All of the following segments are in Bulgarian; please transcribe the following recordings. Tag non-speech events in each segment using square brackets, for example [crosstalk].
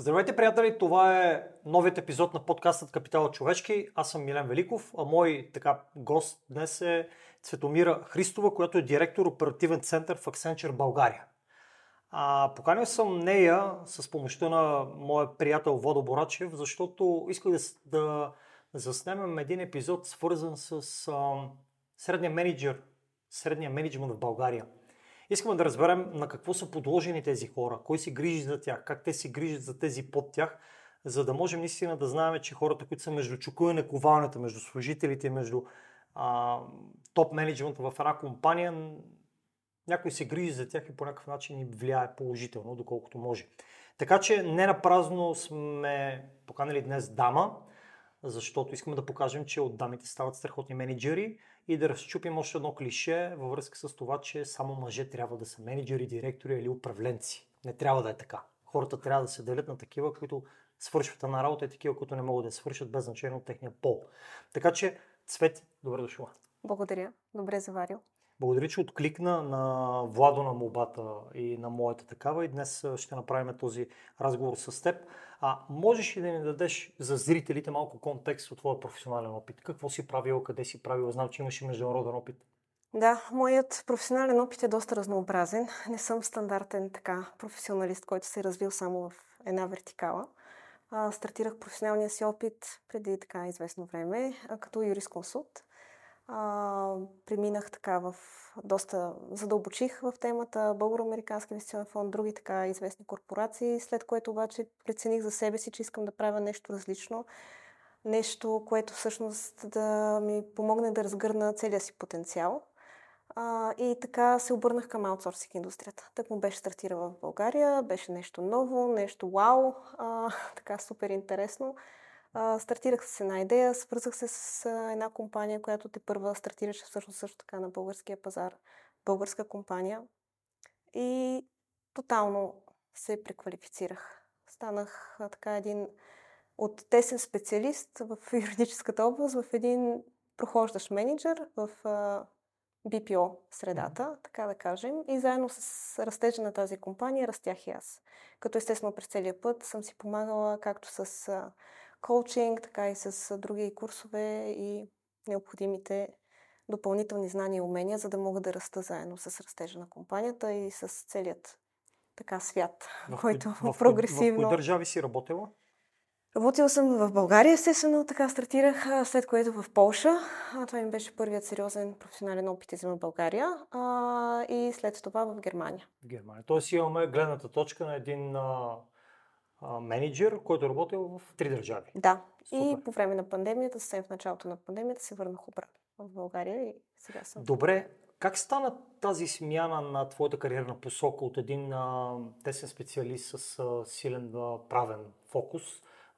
Здравейте, приятели! Това е новият епизод на подкастът Капитала човешки. Аз съм Милен Великов, а мой така гост днес е Цветомира Христова, която е директор оперативен център в Accenture България. А, поканил съм нея с помощта на моя приятел Водо Борачев, защото исках да, да заснемем един епизод, свързан с а, средния менеджер, средния менеджмент в България – Искаме да разберем на какво са подложени тези хора, кой си грижи за тях, как те си грижат за тези под тях, за да можем наистина да знаем, че хората, които са между чукуване ковалнята, между служителите, между топ менеджмента в една компания, някой се грижи за тях и по някакъв начин ни влияе положително, доколкото може. Така че не на празно сме поканали днес дама, защото искаме да покажем, че от дамите стават страхотни менеджери и да разчупим още едно клише във връзка с това, че само мъже трябва да са менеджери, директори или управленци. Не трябва да е така. Хората трябва да се делят на такива, които свършват една работа и такива, които не могат да свършат без значение от техния пол. Така че, Цвети, добре дошла. Благодаря. Добре заварил. Благодаря, че откликна на Владо на молбата и на моята такава и днес ще направим този разговор с теб. А можеш ли да ни дадеш за зрителите малко контекст от твоя професионален опит? Какво си правил, къде си правил? Знам, че имаш и международен опит. Да, моят професионален опит е доста разнообразен. Не съм стандартен така професионалист, който се е развил само в една вертикала. А, стартирах професионалния си опит преди така известно време а, като юрисконсулт а, преминах така в доста задълбочих в темата Българо-Американски инвестиционен фонд, други така известни корпорации, след което обаче прецених за себе си, че искам да правя нещо различно, нещо, което всъщност да ми помогне да разгърна целия си потенциал. А, и така се обърнах към аутсорсинг индустрията. Так му беше стартирала в България, беше нещо ново, нещо вау, а, [laughs] така супер интересно а, стартирах с една идея, свързах се с а, една компания, която те първа стартираше всъщност също така на българския пазар. Българска компания. И тотално се преквалифицирах. Станах а, така един от тесен специалист в [laughs] юридическата област, в един прохождащ менеджер в а, BPO средата, така да кажем. И заедно с растежа на тази компания растях и аз. Като естествено през целия път съм си помагала както с а, коучинг, така и с други курсове и необходимите допълнителни знания и умения, за да мога да раста заедно с растежа на компанията и с целият така свят, в, който в, прогресивно... В, в кои държави си работила? Работила съм в България, естествено, така стартирах, след което в Полша. Това ми беше първият сериозен професионален опит извън България. А, и след това в Германия. В Германия. Тоест имаме гледната точка на един а, менеджер, който е работил в три държави. Да. Супер. И по време на пандемията, съвсем в началото на пандемията, се върнах обратно в България и сега съм. Добре. Как стана тази смяна на твоята кариерна посока от един а, тесен специалист с а, силен а, правен фокус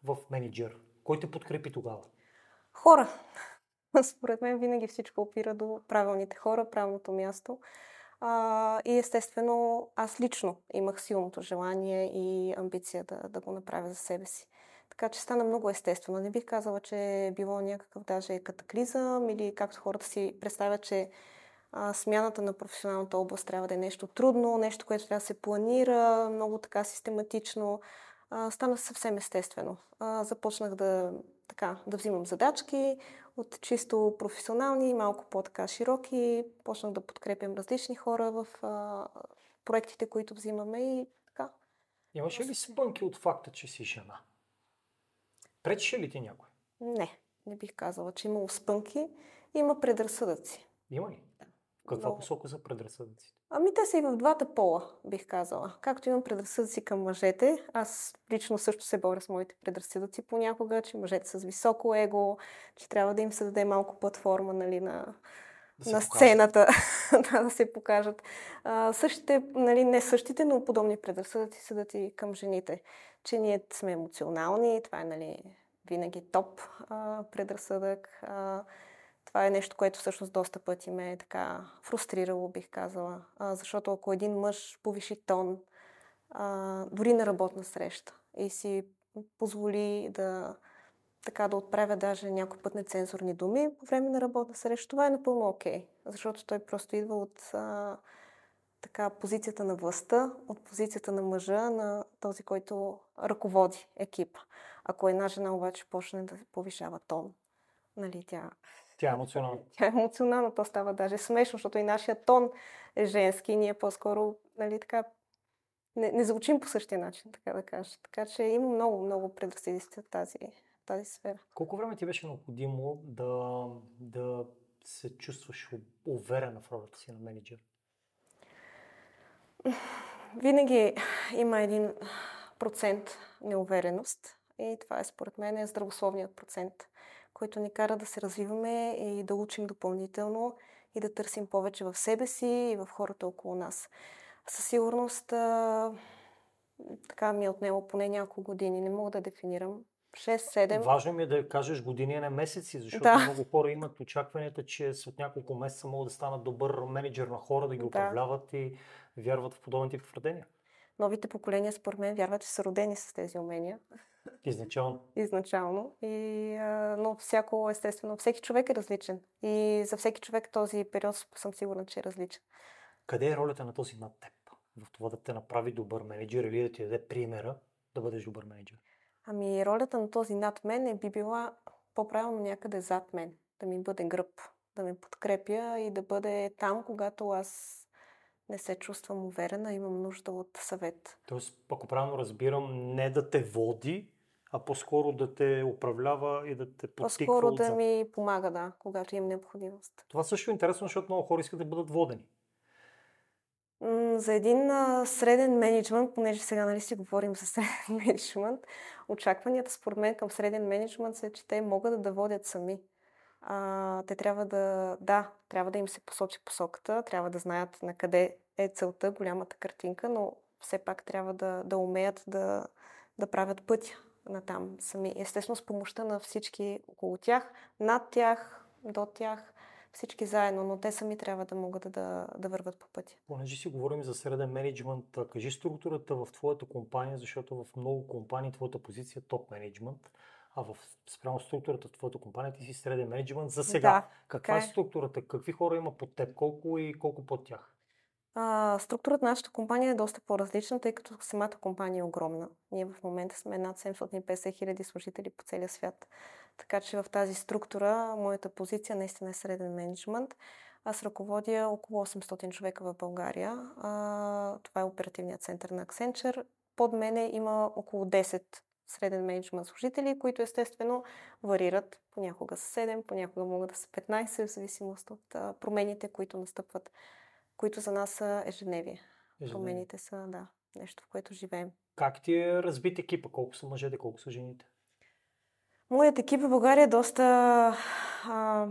в менеджер? Кой те подкрепи тогава? Хора. [laughs] Според мен винаги всичко опира до правилните хора, правилното място. А, и естествено, аз лично имах силното желание и амбиция да, да го направя за себе си. Така че стана много естествено. Не бих казала, че е било някакъв даже катаклизъм или както хората си представят, че а, смяната на професионалната област трябва да е нещо трудно, нещо, което трябва да се планира много така систематично. А, стана съвсем естествено. А, започнах да, така, да взимам задачки, от чисто професионални, малко по-така широки. Почнах да подкрепям различни хора в а, проектите, които взимаме и така. Имаше ли спънки от факта, че си жена? Пречеше ли ти някой? Не, не бих казала, че има спънки. Има предразсъдъци. Има ли? Каква Но... посока за предразсъдъците? Ами те са и в двата пола, бих казала. Както имам предразсъдъци към мъжете, аз лично също се боря с моите предразсъдъци понякога, че мъжете са с високо его, че трябва да им се даде малко платформа нали, на, да на сцената, [laughs] да, да се покажат. А, същите, нали, не същите, но подобни предразсъдъци са дати към жените. Че ние сме емоционални, това е нали, винаги топ а, предразсъдък. А, това е нещо, което всъщност доста пъти ме е така фрустрирало, бих казала. А, защото ако един мъж повиши тон, а, дори на работна среща и си позволи да така да отправя даже някой път нецензурни думи по време на работна среща, това е напълно окей. Okay, защото той просто идва от а, така позицията на властта от позицията на мъжа, на този, който ръководи екипа. Ако една жена обаче почне да повишава тон, нали, тя... Тя е емоционална. Тя е емоционална, то става даже смешно, защото и нашия тон е женски, ние по-скоро, нали, така, не, не звучим по същия начин, така да кажа. Така че има много, много предразсъдици в тази, тази сфера. Колко време ти беше необходимо да, да се чувстваш уверена в ролята си на менеджер? Винаги има един процент неувереност и това е според мен е здравословният процент, който ни кара да се развиваме и да учим допълнително и да търсим повече в себе си и в хората около нас. Със сигурност а, така ми е отнело поне няколко години. Не мога да дефинирам 6-7. Важно ми е да кажеш години, а не месеци, защото да. много хора имат очакванията, че от няколко месеца могат да станат добър менеджер на хора, да ги да. управляват и вярват в подобен тип твърдения. Новите поколения, според мен, вярват, че са родени с тези умения. Изначално. Изначално. И, а, но всяко, естествено, всеки човек е различен. И за всеки човек този период съм сигурна, че е различен. Къде е ролята на този над теб? В това да те направи добър менеджер или да ти даде примера да бъдеш добър менеджер? Ами ролята на този над мен е би била по-правилно някъде зад мен. Да ми бъде гръб, да ме подкрепя и да бъде там, когато аз не се чувствам уверена, имам нужда от съвет. Тоест, ако правилно разбирам, не да те води, а по-скоро да те управлява и да те подтиква По-скоро отзад. да ми помага, да, когато имам необходимост. Това също е интересно, защото много хора искат да бъдат водени. За един а, среден менеджмент, понеже сега нали си говорим за [laughs] среден менеджмент, очакванията според мен към среден менеджмент са, че те могат да водят сами. А, те трябва да, да, трябва да им се посочи посоката, трябва да знаят на къде е целта, голямата картинка, но все пак трябва да, да умеят да, да правят пътя на там сами. Естествено с помощта на всички около тях, над тях, до тях, всички заедно, но те сами трябва да могат да, да върват по пътя. Понеже си говорим за среден менеджмент, кажи структурата в твоята компания, защото в много компании твоята позиция е топ менеджмент, а в спрямо структурата в твоята компания ти си среден менеджмент за сега. Да, Каква е, е структурата? Какви хора има под теб? Колко и колко под тях? А, структурата на нашата компания е доста по-различна, тъй като самата компания е огромна. Ние в момента сме над 750 хиляди служители по целия свят. Така че в тази структура моята позиция наистина е среден менеджмент. Аз ръководя около 800 човека в България. А, това е оперативният център на Accenture. Под мене има около 10 среден менеджмент служители, които естествено варират. Понякога са 7, понякога могат да са 15, в зависимост от а, промените, които настъпват, които за нас са ежедневие. Ежедневие. Промените са, да, нещо, в което живеем. Как ти е разбит екипа? Колко са мъжете, колко са жените? Моят екип в България е доста, а,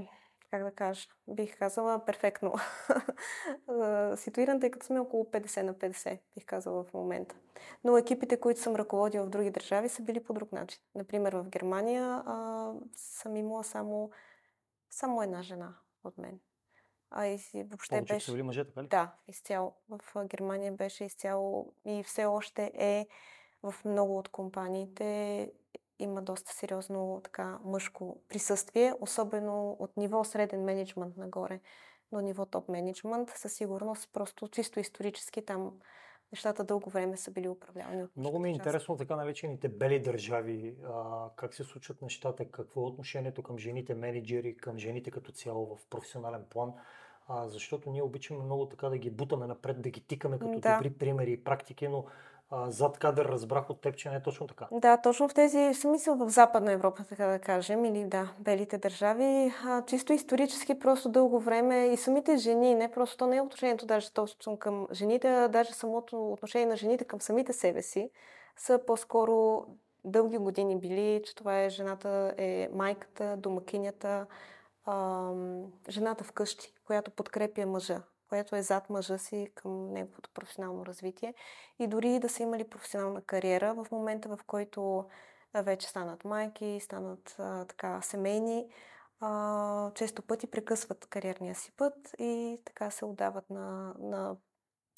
как да кажа, бих казала перфектно [laughs] ситуиран, тъй като сме около 50 на 50, бих казала в момента. Но екипите, които съм ръководила в други държави, са били по друг начин. Например, в Германия а, съм имала само, само една жена от мен. А и си, въобще Повече беше... били мъже, така ли? Да, изцяло. В Германия беше изцяло и все още е в много от компаниите има доста сериозно така мъжко присъствие, особено от ниво среден менеджмент нагоре до ниво топ менеджмент. Със сигурност, просто чисто исторически там нещата дълго време са били управлявани. Много ми е интересно така наречените бели държави, а, как се случват нещата, какво е отношението към жените менеджери, към жените като цяло в професионален план. А, защото ние обичаме много така да ги бутаме напред, да ги тикаме като да. добри примери и практики, но а, зад кадър разбрах от теб, че не е точно така. Да, точно в тези, смисъл в Западна Европа, така да кажем, или да, белите държави, а, чисто исторически, просто дълго време и самите жени, не просто, то не е отношението даже точно към жените, а даже самото отношение на жените към самите себе си, са по-скоро дълги години били, че това е жената, е майката, домакинята, а, жената вкъщи, която подкрепя мъжа което е зад мъжа си към неговото професионално развитие. И дори да са имали професионална кариера, в момента в който вече станат майки, станат а, така семейни, а, често пъти прекъсват кариерния си път и така се отдават на, на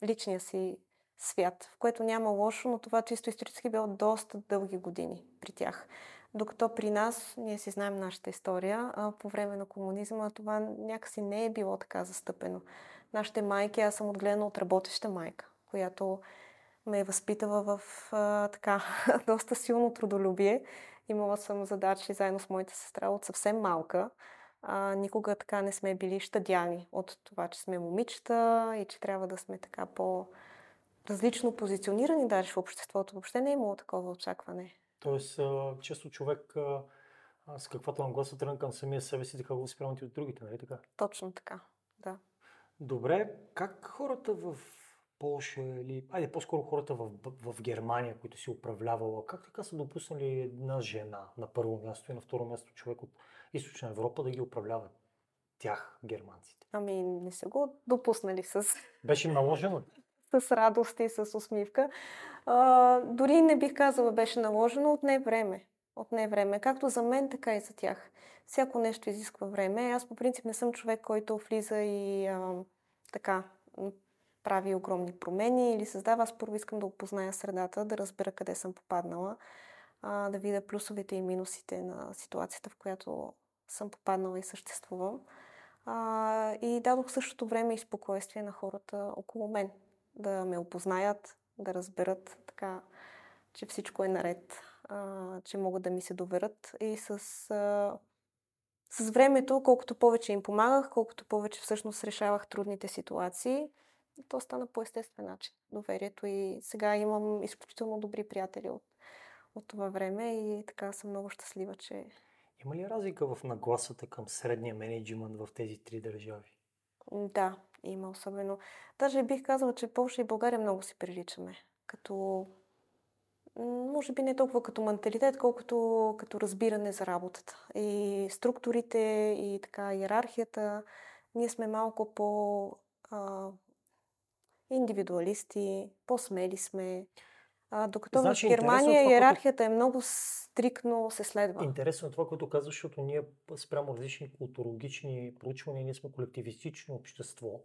личния си свят, в което няма лошо, но това чисто исторически било доста дълги години при тях. Докато при нас, ние си знаем нашата история, а по време на комунизма това някакси не е било така застъпено нашите майки, аз съм отгледана от работеща майка, която ме е възпитала в а, така [laughs] доста силно трудолюбие. Имала съм задачи заедно с моята сестра от съвсем малка. А, никога така не сме били щадяни от това, че сме момичета и че трябва да сме така по различно позиционирани даже в обществото. Въобще не е имало такова очакване. Тоест, често човек с каквато нагласа тръгна към самия себе си, така го спрямо от другите, нали така? Точно така, да. Добре, как хората в Польша или, айде по-скоро хората в, в Германия, които си управлявала, как така са допуснали една жена на първо място и на второ място човек от източна Европа да ги управляват? Тях, германците. Ами не са го допуснали с... Беше наложено? [laughs] с радост и с усмивка. А, дори не бих казала беше наложено от не време. От не време. Както за мен, така и за тях. Всяко нещо изисква време. Аз по принцип не съм човек, който влиза и а, така прави огромни промени или създава. Аз първо искам да опозная средата, да разбера къде съм попаднала, а, да видя плюсовете и минусите на ситуацията, в която съм попаднала и съществувам. А, и дадох същото време и спокойствие на хората около мен. Да ме опознаят, да разберат така, че всичко е наред, а, че могат да ми се доверят. И с, а, с времето, колкото повече им помагах, колкото повече всъщност решавах трудните ситуации, то стана по естествен начин. Доверието и сега имам изключително добри приятели от, от това време и така съм много щастлива, че... Има ли разлика в нагласата към средния менеджмент в тези три държави? Да, има особено. Даже бих казала, че Польша и България много си приличаме. Като може би не толкова като менталитет, колкото като разбиране за работата. И структурите, и така иерархията. Ние сме малко по а, индивидуалисти, по-смели сме. А, докато значи, в Германия това, иерархията е много стрикно се следва. Интересно е това, което казваш, защото ние спрямо различни културологични проучвания, ние сме колективистично общество,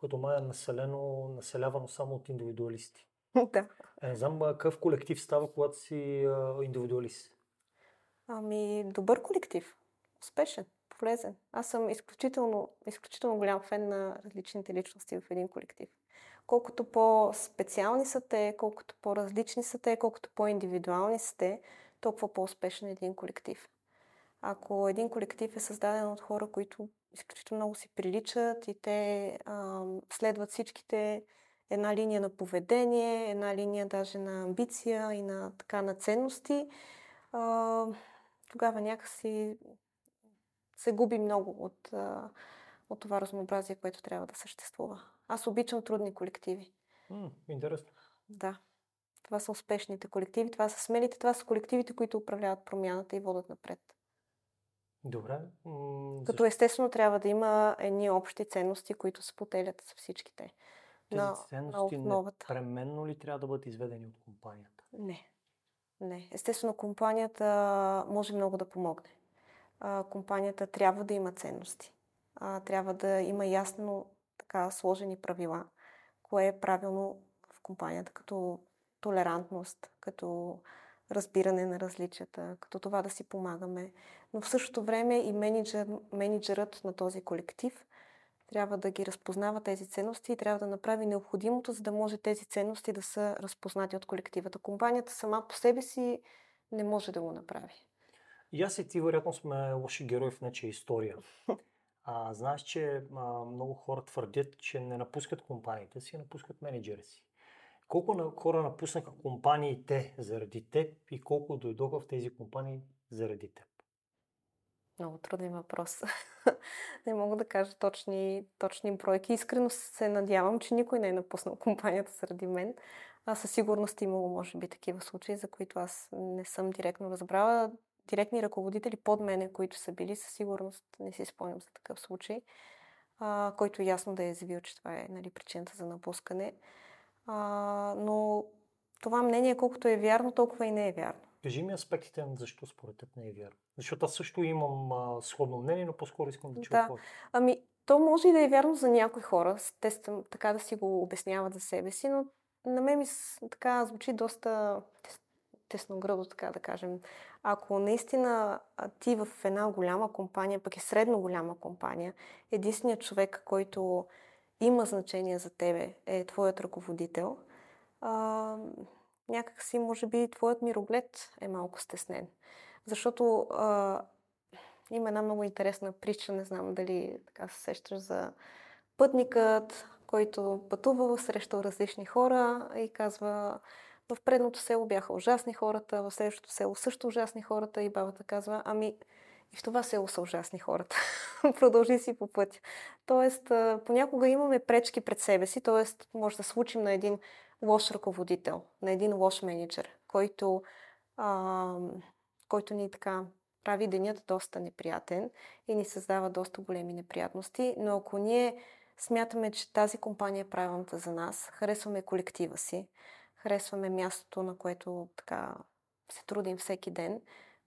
което май е населено, населявано само от индивидуалисти. [laughs] да. Е, не знам какъв колектив става, когато си а, индивидуалист. Ами, добър колектив. Успешен, полезен. Аз съм изключително, изключително голям фен на различните личности в един колектив колкото по-специални са те, колкото по-различни са те, колкото по-индивидуални са те, толкова по-успешен е един колектив. Ако един колектив е създаден от хора, които изключително много си приличат и те а, следват всичките една линия на поведение, една линия даже на амбиция и на така на ценности, а, тогава някакси се губи много от, а, от това разнообразие, което трябва да съществува. Аз обичам трудни колективи. М, интересно. Да. Това са успешните колективи, това са смелите, това са колективите, които управляват промяната и водят напред. Добре. М- Като естествено трябва да има едни общи ценности, които споделят с всичките. Тези на, ценности на непременно ли трябва да бъдат изведени от компанията? Не. Не. Естествено, компанията може много да помогне. А, компанията трябва да има ценности. А, трябва да има ясно така сложени правила, кое е правилно в компанията, като толерантност, като разбиране на различията, като това да си помагаме. Но в същото време и менеджер, менеджерът на този колектив трябва да ги разпознава тези ценности и трябва да направи необходимото, за да може тези ценности да са разпознати от колективата. Компанията сама по себе си не може да го направи. И аз и ти вероятно сме лоши герои в нечия история. [laughs] А, знаеш, че а, много хора твърдят, че не напускат компаниите си, напускат менеджери си. Колко на хора напуснаха компаниите заради теб и колко дойдоха в тези компании заради теб? Много труден въпрос. [laughs] не мога да кажа точни, точни бройки. Искрено се надявам, че никой не е напуснал [laughs] компанията заради мен. А със сигурност имало, може би, такива случаи, за които аз не съм директно разбрала директни ръководители под мене, които са били, със сигурност не си спомням за такъв случай, а, който ясно да е заявил, че това е нали, причината за напускане. А, но това мнение, колкото е вярно, толкова и не е вярно. Кажи ми аспектите защо според теб не е вярно. Защото аз също имам а, сходно мнение, но по-скоро искам да чуя да. Ами, то може и да е вярно за някои хора, те така да си го обясняват за себе си, но на мен ми така звучи доста тесногръдо, така да кажем. Ако наистина ти в една голяма компания, пък е средно голяма компания, единственият човек, който има значение за тебе, е твоят ръководител, а, някак си, може би, твоят мироглед е малко стеснен. Защото а, има една много интересна притча, не знам дали така се сещаш за пътникът, който пътува, срещал различни хора и казва в предното село бяха ужасни хората, в следващото село също ужасни хората и бабата казва, ами и в това село са ужасни хората. [laughs] Продължи си по пътя. Тоест, понякога имаме пречки пред себе си, т.е. може да случим на един лош ръководител, на един лош менеджер, който, а, който ни така прави денят доста неприятен и ни създава доста големи неприятности, но ако ние смятаме, че тази компания е правилната за нас, харесваме колектива си, харесваме мястото, на което така се трудим всеки ден,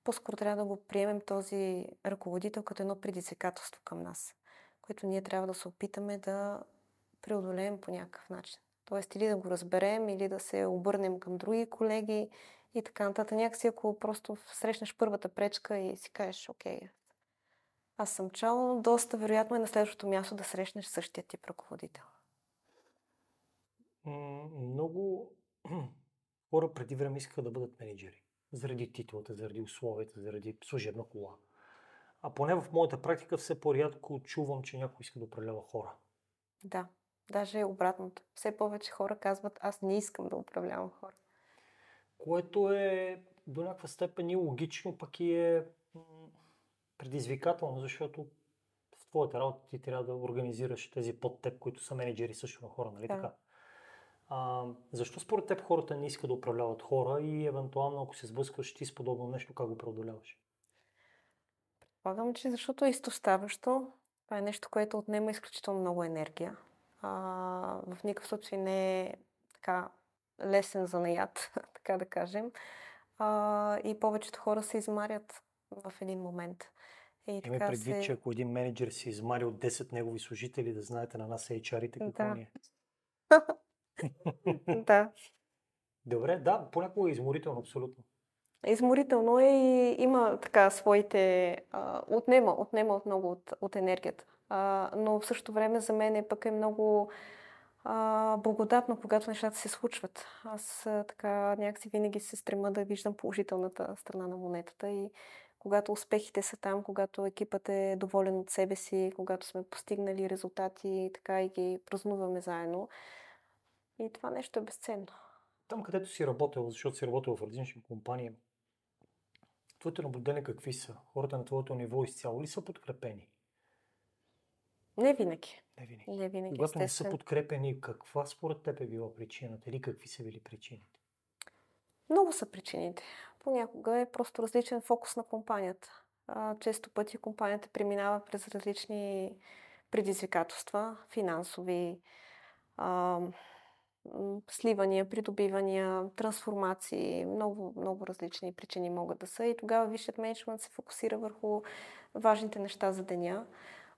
по-скоро трябва да го приемем този ръководител като едно предизвикателство към нас, което ние трябва да се опитаме да преодолеем по някакъв начин. Тоест или да го разберем, или да се обърнем към други колеги и така нататък. Някакси ако просто срещнеш първата пречка и си кажеш, окей, аз съм чал, но доста вероятно е на следващото място да срещнеш същия тип ръководител. Много [clears throat] хора преди време искаха да бъдат менеджери. Заради титулата, заради условията, заради служебна кола. А поне в моята практика все по-рядко чувам, че някой иска да управлява хора. Да, даже обратното. Все повече хора казват, аз не искам да управлявам хора. Което е до някаква степен и логично, пък и е предизвикателно, защото в твоята работа ти трябва да организираш тези под теб, които са менеджери също на хора, нали да. така? А, защо според теб хората не искат да управляват хора и евентуално ако се сблъскваш ти с подобно нещо, как го преодоляваш? Предполагам, че защото е изтощаващо. Това е нещо, което отнема изключително много енергия. А, в никакъв случай не е така лесен за наят, [laughs] така да кажем. А, и повечето хора се измарят в един момент. И Има предвид, се... че ако един менеджер си измари от 10 негови служители, да знаете на нас HR-ите какво да. ни е. [laughs] да. Добре, да, понякога е изморително, абсолютно. Изморително е и има така своите... А, отнема, отнема от много от, от енергията. А, но в същото време за мен е пък е много а, благодатно, когато нещата се случват. Аз а, така някакси винаги се стрема да виждам положителната страна на монетата и когато успехите са там, когато екипът е доволен от себе си, когато сме постигнали резултати така и ги празнуваме заедно. И това нещо е безценно. Там, където си работил, защото си работил в различни компании, твоите наблюдения какви са? Хората на твоето ниво изцяло ли са подкрепени? Не винаги. Не винаги. Не винаги Когато не са подкрепени, каква според теб е била причината или какви са били причините? Много са причините. Понякога е просто различен фокус на компанията. често пъти компанията преминава през различни предизвикателства, финансови, сливания, придобивания, трансформации, много, много различни причини могат да са. И тогава висшият менеджмент се фокусира върху важните неща за деня,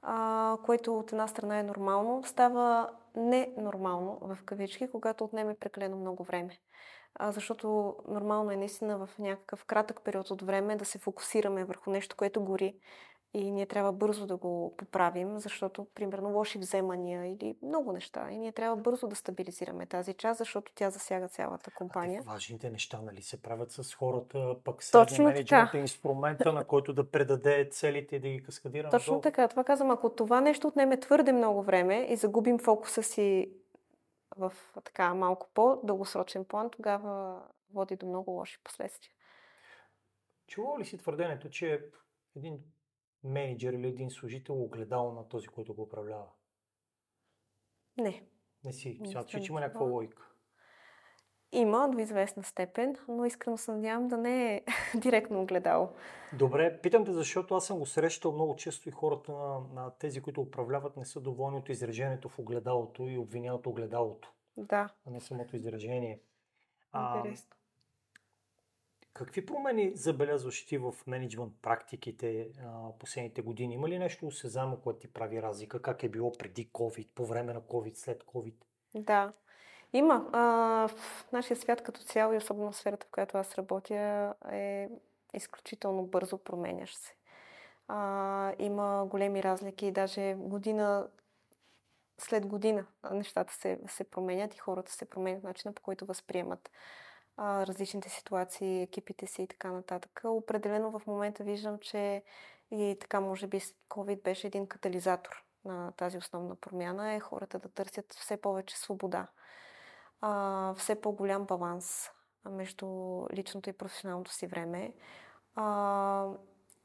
а, което от една страна е нормално, става ненормално в кавички, когато отнеме прекалено много време. А, защото нормално е наистина в някакъв кратък период от време да се фокусираме върху нещо, което гори и ние трябва бързо да го поправим, защото, примерно, лоши вземания или много неща. И ние трябва бързо да стабилизираме тази част, защото тя засяга цялата компания. А важните неща, нали, се правят с хората, пък с менеджмента инструмента, на който да предаде целите и да ги каскадира Точно надолу. така. Това казвам, ако това нещо отнеме твърде много време и загубим фокуса си в така малко по-дългосрочен план, тогава води до много лоши последствия. Чувал ли си твърдението, че един менеджер или един служител огледал на този, който го управлява? Не. Не си. Смяташ, че има някаква логика? Има до известна степен, но искрено се надявам да не е [laughs] директно огледал. Добре, питам те, защото аз съм го срещал много често и хората на, на тези, които управляват, не са доволни от изражението в огледалото и обвиняват огледалото. Да. А не самото изражение. Интересно. Какви промени забелязваш ти в менеджмент практиките а, последните години? Има ли нещо осезаемо, което ти прави разлика? Как е било преди COVID, по време на COVID, след COVID? Да, има. А, в нашия свят като цяло и особено в сферата, в която аз работя, е изключително бързо променящ се. А, има големи разлики. Даже година след година нещата се, се променят и хората се променят начина по който възприемат а, различните ситуации, екипите си и така нататък. Определено в момента виждам, че и така може би COVID беше един катализатор на тази основна промяна е хората да търсят все повече свобода, а, все по-голям баланс между личното и професионалното си време. А,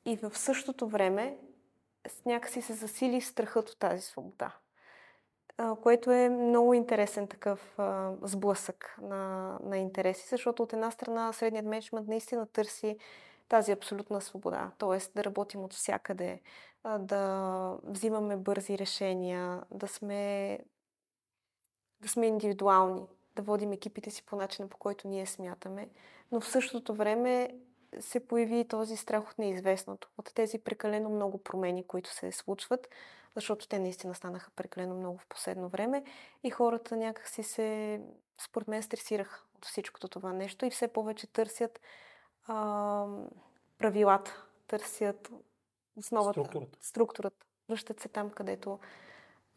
и в същото време някакси се засили страхът от тази свобода което е много интересен такъв сблъсък на, на интереси, защото от една страна средният менеджмент наистина търси тази абсолютна свобода, т.е. да работим от всякъде, да взимаме бързи решения, да сме, да сме индивидуални, да водим екипите си по начина, по който ние смятаме, но в същото време се появи този страх от неизвестното, от тези прекалено много промени, които се случват, защото те наистина станаха прекалено много в последно време и хората някакси се, според мен, стресираха от всичкото това нещо и все повече търсят а, правилата, търсят основата, структурата. структурата. Връщат се там, където,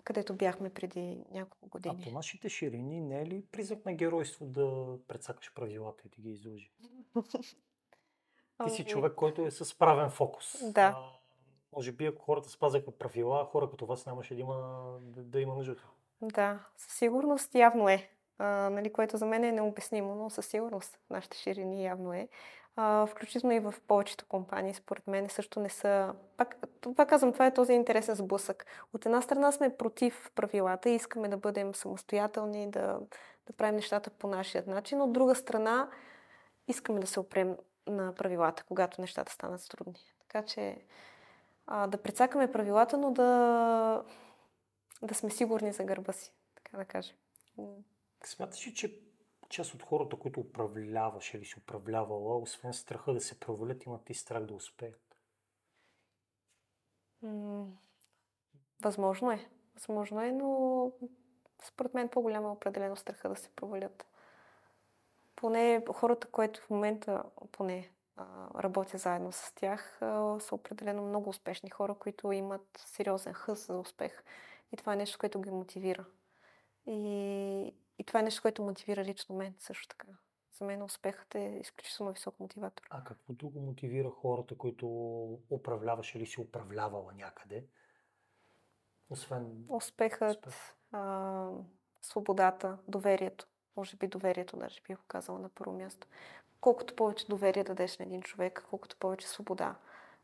където бяхме преди няколко години. А по нашите ширини не е ли признак на геройство да предсакаш правилата и да ги изложи? [laughs] Ти си човек, който е с правен фокус. Да. Може би, ако хората спазваха правила, хора като вас нямаше да има, да, да има нужда. Да, със сигурност явно е. А, нали, което за мен е необяснимо, но със сигурност в нашите ширини явно е. А, включително и в повечето компании, според мен, също не са... Пак, това казвам, това е този интересен сблъсък. От една страна сме против правилата и искаме да бъдем самостоятелни, да, да правим нещата по нашия начин. От друга страна, искаме да се опрем на правилата, когато нещата станат трудни. Така че а, да прецакаме правилата, но да, да сме сигурни за гърба си, така да кажем. Смяташ ли, че част от хората, които управляваш или си управлявала, освен страха да се провалят, имат и страх да успеят? възможно е. Възможно е, но според мен по-голяма е определено страха да се провалят. Поне хората, които в момента, поне работя заедно с тях, са определено много успешни хора, които имат сериозен хъс за успех. И това е нещо, което ги мотивира. И, и това е нещо, което мотивира лично мен също така. За мен успехът е изключително висок мотиватор. А какво друго мотивира хората, които управляваш или си управлявала някъде? Освен успехът, успех. а, свободата, доверието. Може би доверието даже бих казала на първо място колкото повече доверие дадеш на един човек, колкото повече свобода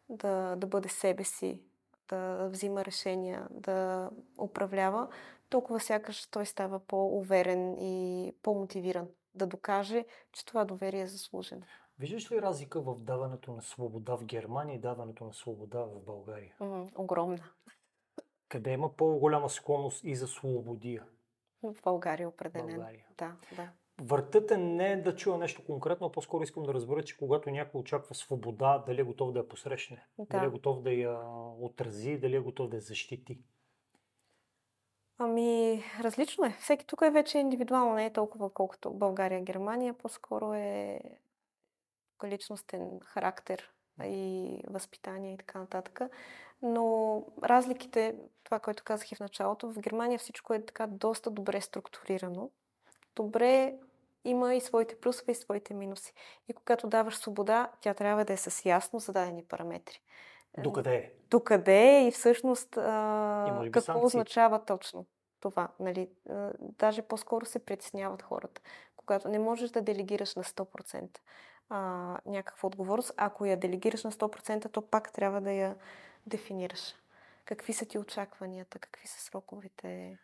да, да бъде себе си, да взима решения, да управлява, толкова сякаш той става по-уверен и по-мотивиран да докаже, че това доверие е заслужено. Виждаш ли разлика в даването на свобода в Германия и даването на свобода в България? М- огромна. Къде има по-голяма склонност и за свободия? В България определено. България. Да, да. Въртът е не да чуя нещо конкретно, а по-скоро искам да разбера, че когато някой очаква свобода, дали е готов да я посрещне, да. дали е готов да я отрази, дали е готов да я защити. Ами, различно е. Всеки тук е вече индивидуално, не е толкова колкото България, Германия. По-скоро е личностен характер и възпитание и така нататък. Но разликите, това, което казах и в началото, в Германия всичко е така доста добре структурирано добре има и своите плюсове и своите минуси. И когато даваш свобода, тя трябва да е с ясно зададени параметри. Докъде е? Докъде е и всъщност а, какво санкции? означава точно това. Нали? А, даже по-скоро се притесняват хората. Когато не можеш да делегираш на 100% а, някаква отговорност, ако я делегираш на 100%, то пак трябва да я дефинираш. Какви са ти очакванията, какви са сроковете?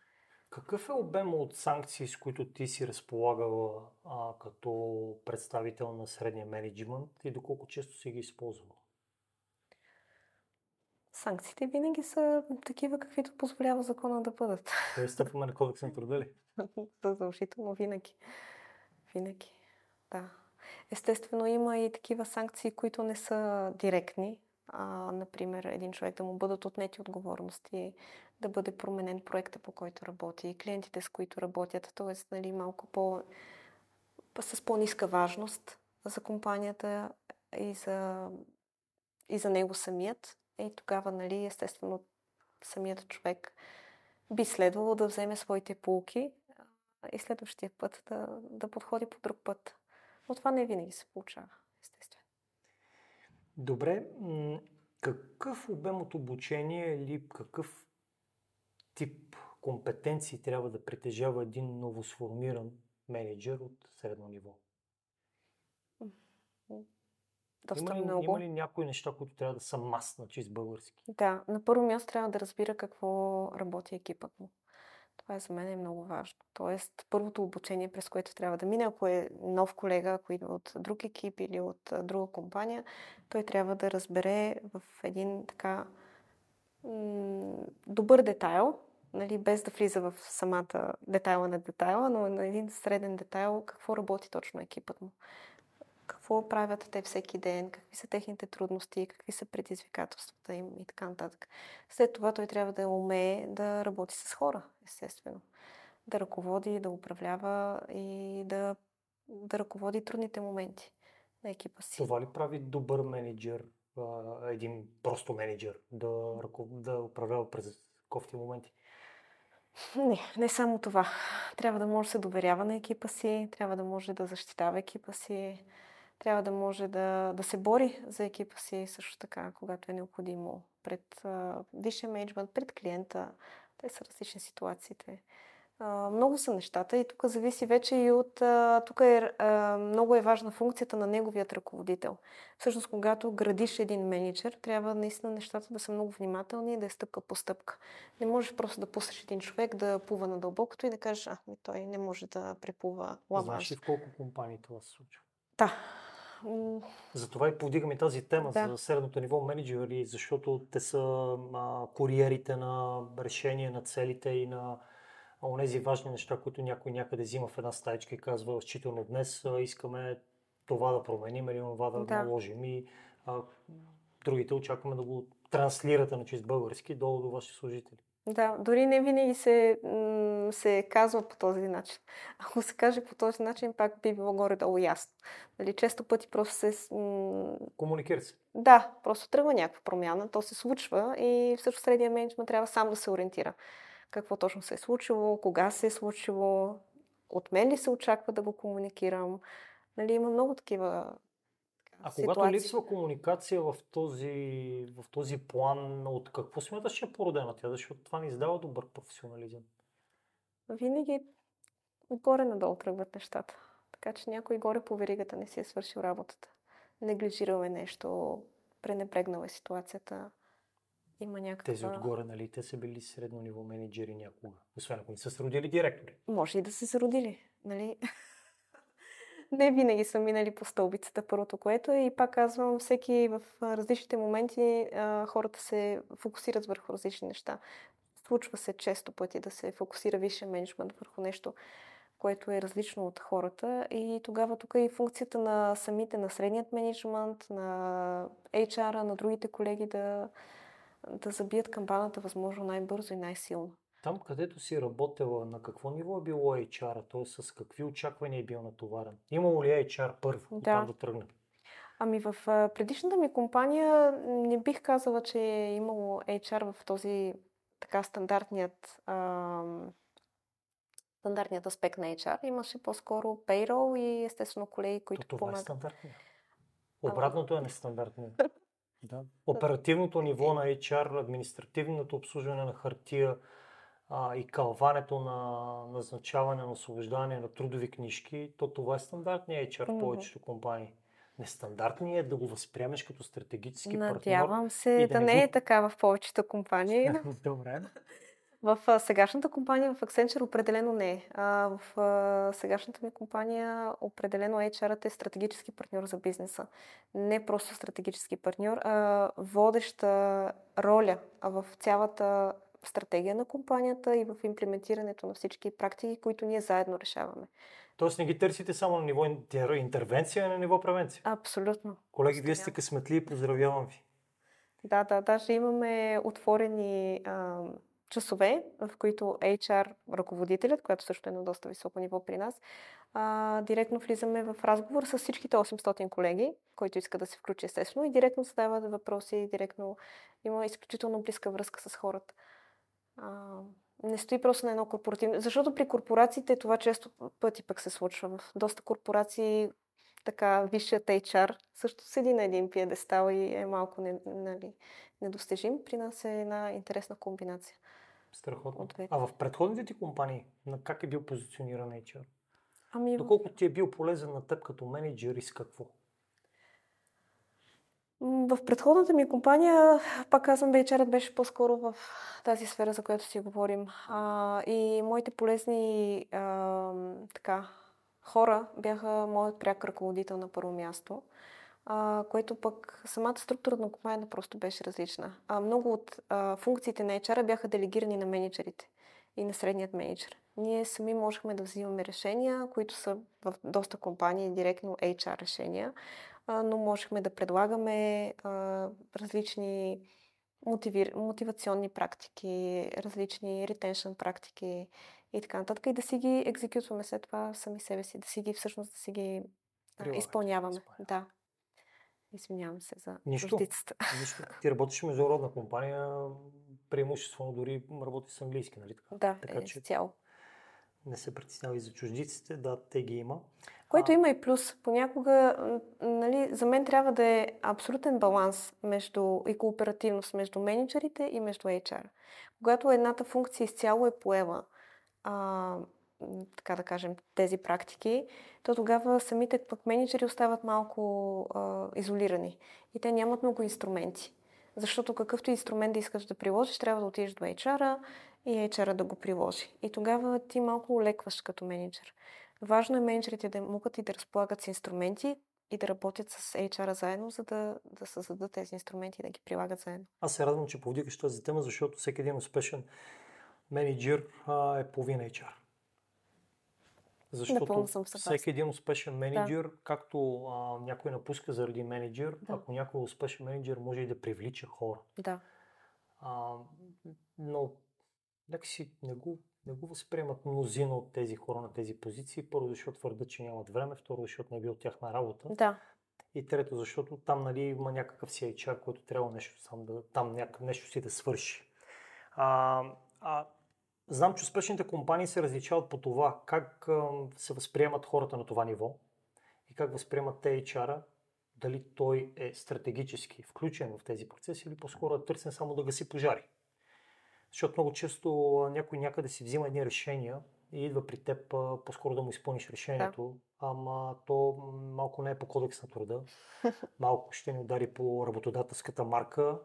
Какъв е обем от санкции, с които ти си разполагала а, като представител на средния менеджмент и доколко често си ги използвала? Санкциите винаги са такива, каквито позволява закона да бъдат. Те стъпваме на кодекс на труда ли? Задължително винаги. Винаги, да. Естествено има и такива санкции, които не са директни. А, например, един човек да му бъдат отнети отговорности да бъде променен проекта, по който работи, и клиентите, с които работят, т.е. Нали, малко по, с по-ниска важност за компанията и за, и за него самият. И тогава, нали, естествено, самият човек би следвало да вземе своите полки и следващия път да, да подходи по друг път. Но това не винаги се получава, естествено. Добре, какъв обем от обучение или какъв тип компетенции трябва да притежава един новосформиран менеджер от средно ниво? Доста има ли, много. Има ли някои неща, които трябва да са мас на чист български? Да, на първо място трябва да разбира какво работи екипът му. Това за мен е много важно. Тоест, първото обучение, през което трябва да мине, ако е нов колега, ако идва от друг екип или от друга компания, той трябва да разбере в един така м- добър детайл, нали, без да влиза в самата детайла на детайла, но на един среден детайл какво работи точно екипът му. Какво правят те всеки ден, какви са техните трудности, какви са предизвикателствата им и така нататък. След това той трябва да умее да работи с хора, естествено. Да ръководи, да управлява и да, да ръководи трудните моменти на екипа си. Това ли прави добър менеджер, един просто менеджер, да, да управлява през кофти моменти? Не, не само това. Трябва да може да се доверява на екипа си, трябва да може да защитава екипа си, трябва да може да, да се бори за екипа си също така, когато е необходимо пред висшия менеджмент, пред клиента. Те са различни ситуациите. А, много са нещата и тук зависи вече и от... А, тук е, а, много е важна функцията на неговият ръководител. Всъщност, когато градиш един менеджер, трябва наистина нещата да са много внимателни и да е стъпка по стъпка. Не можеш просто да пуснеш един човек да плува на дълбокото и да кажеш, а, той не може да преплува ламаж. Знаеш ли в колко компании това се случва? Да, затова и повдигаме тази тема да. за средното ниво менеджери, защото те са а, куриерите на решение на целите и на онези важни неща, които някой някъде взима в една стаечка и казва, считано днес искаме това да променим или това да, да. наложим и а, другите очакваме да го транслирате на чист български долу до ваши служители. Да, дори не винаги се, се казва по този начин. [laughs] Ако се каже по този начин, пак би било горе-долу ясно. Нали, често пъти просто се... Комуникира се. Да, просто тръгва някаква промяна, то се случва и всъщност средния менеджмент трябва сам да се ориентира. Какво точно се е случило, кога се е случило, от мен ли се очаква да го комуникирам. Нали, има много такива а когато липсва комуникация в този, в този план, от какво смяташ, че е породена тя? Защото това не издава добър професионализъм. Винаги отгоре надолу тръгват нещата. Така че някой горе по веригата не си е свършил работата. Неглижирал е нещо, пренебрегнал е ситуацията. Има някаква... Тези отгоре, нали, те са били средно ниво менеджери някога. Освен ако не са се родили директори. Може и да са се родили. Нали? [laughs] не винаги са минали по стълбицата, първото което е. И пак казвам, всеки в различните моменти а, хората се фокусират върху различни неща. Случва се често пъти да се фокусира висше менеджмент върху нещо, което е различно от хората. И тогава тук е и функцията на самите, на средният менеджмент, на HR, на другите колеги да, да забият камбаната възможно най-бързо и най-силно. Там, където си работила, на какво ниво е било HR? Т.е. с какви очаквания е бил натоварен? Имало ли е HR първо да. там да тръгне? Ами в предишната ми компания не бих казала, че е имало HR в този така стандартният, а, стандартният аспект на HR. Имаше по-скоро payroll и естествено колеги, които То, това помагат. е стандартният. Обратното е нестандартно. [laughs] да. Оперативното ниво на HR, административното обслужване на хартия, а, и калването на назначаване на освобождане на трудови книжки, то това е стандартният HR в повечето компании. Нестандартният е да го възприемеш като стратегически Надявам партньор. Надявам се да, да не, не го... е така в повечето компании. [laughs] Добре. [laughs] В сегашната компания, в Accenture определено не е. А в сегашната ми компания определено HR е стратегически партньор за бизнеса. Не просто стратегически партньор, а водеща роля в цялата стратегия на компанията и в имплементирането на всички практики, които ние заедно решаваме. Тоест не ги търсите само на ниво интервенция, а на ниво превенция. Абсолютно. Колеги, вие сте късметли и поздравявам ви. Да, да, даже имаме отворени а, часове, в които HR ръководителят, която също е на доста високо ниво при нас, а, директно влизаме в разговор с всичките 800 колеги, който иска да се включи естествено и директно задава въпроси, директно има изключително близка връзка с хората. А, Не стои просто на едно корпоративно. Защото при корпорациите това често пъти пък се случва. В доста корпорации така висшият HR също седи на един пиедестал и е малко не, нали, недостижим. При нас е една интересна комбинация. Страхотно. А в предходните ти компании, на как е бил позициониран HR? Ами... Доколко ти е бил полезен на теб като менеджер и с какво? В предходната ми компания, пак казвам, HR беше по-скоро в тази сфера, за която си говорим. А, и моите полезни а, така, хора бяха моят пряк ръководител на първо място, а, което пък самата структура на компанията просто беше различна. А, много от а, функциите на HR бяха делегирани на менеджерите и на средният менеджер. Ние сами можехме да взимаме решения, които са в доста компании директно HR решения, но можехме да предлагаме различни мотиви... мотивационни практики, различни ретеншън практики и така нататък и да си ги екзекютваме след това сами себе си, да си ги всъщност да си ги а, изпълняваме. Изпълняваме. Да. Извинявам се за Нищо. Нищо. [laughs] Ти работиш в международна компания, преимуществено дори работи с английски, нали така? Да, така, е, че цяло. Не се притеснява и за чуждиците, да, те ги има. Което а... има и плюс. Понякога, нали, за мен трябва да е абсолютен баланс между, и кооперативност между менеджерите и между HR. Когато едната функция изцяло е поела, а, така да кажем, тези практики, то тогава самите пък менеджери остават малко а, изолирани. И те нямат много инструменти. Защото какъвто инструмент да искаш да приложиш, трябва да отидеш до HR-а и HR-а да го приложи. И тогава ти малко улекваш като менеджер. Важно е менеджерите да могат и да разполагат с инструменти и да работят с HR заедно, за да, да създадат тези инструменти и да ги прилагат заедно. Аз се радвам, че повдигаш тази тема, защото всеки един успешен менеджер а, е половина HR. Защото всеки един успешен менеджер, да. както а, някой напуска заради менеджер, да. ако някой е успешен менеджер може и да привлича хора. Да. А, но някакси не го не го възприемат мнозина от тези хора на тези позиции. Първо, защото твърдят, че нямат време. Второ, защото не е бил тяхна работа. Да. И трето, защото там нали, има някакъв си HR, който трябва нещо сам да, там някакъв нещо си да свърши. А, а, знам, че успешните компании се различават по това как се възприемат хората на това ниво и как възприемат те HR-а, дали той е стратегически включен в тези процеси или по-скоро е търсен само да гаси пожари. Защото много често някой някъде си взима едни решения и идва при теб по-скоро да му изпълниш решението, да. ама то малко не е по кодекс на труда, [laughs] малко ще ни удари по работодателската марка.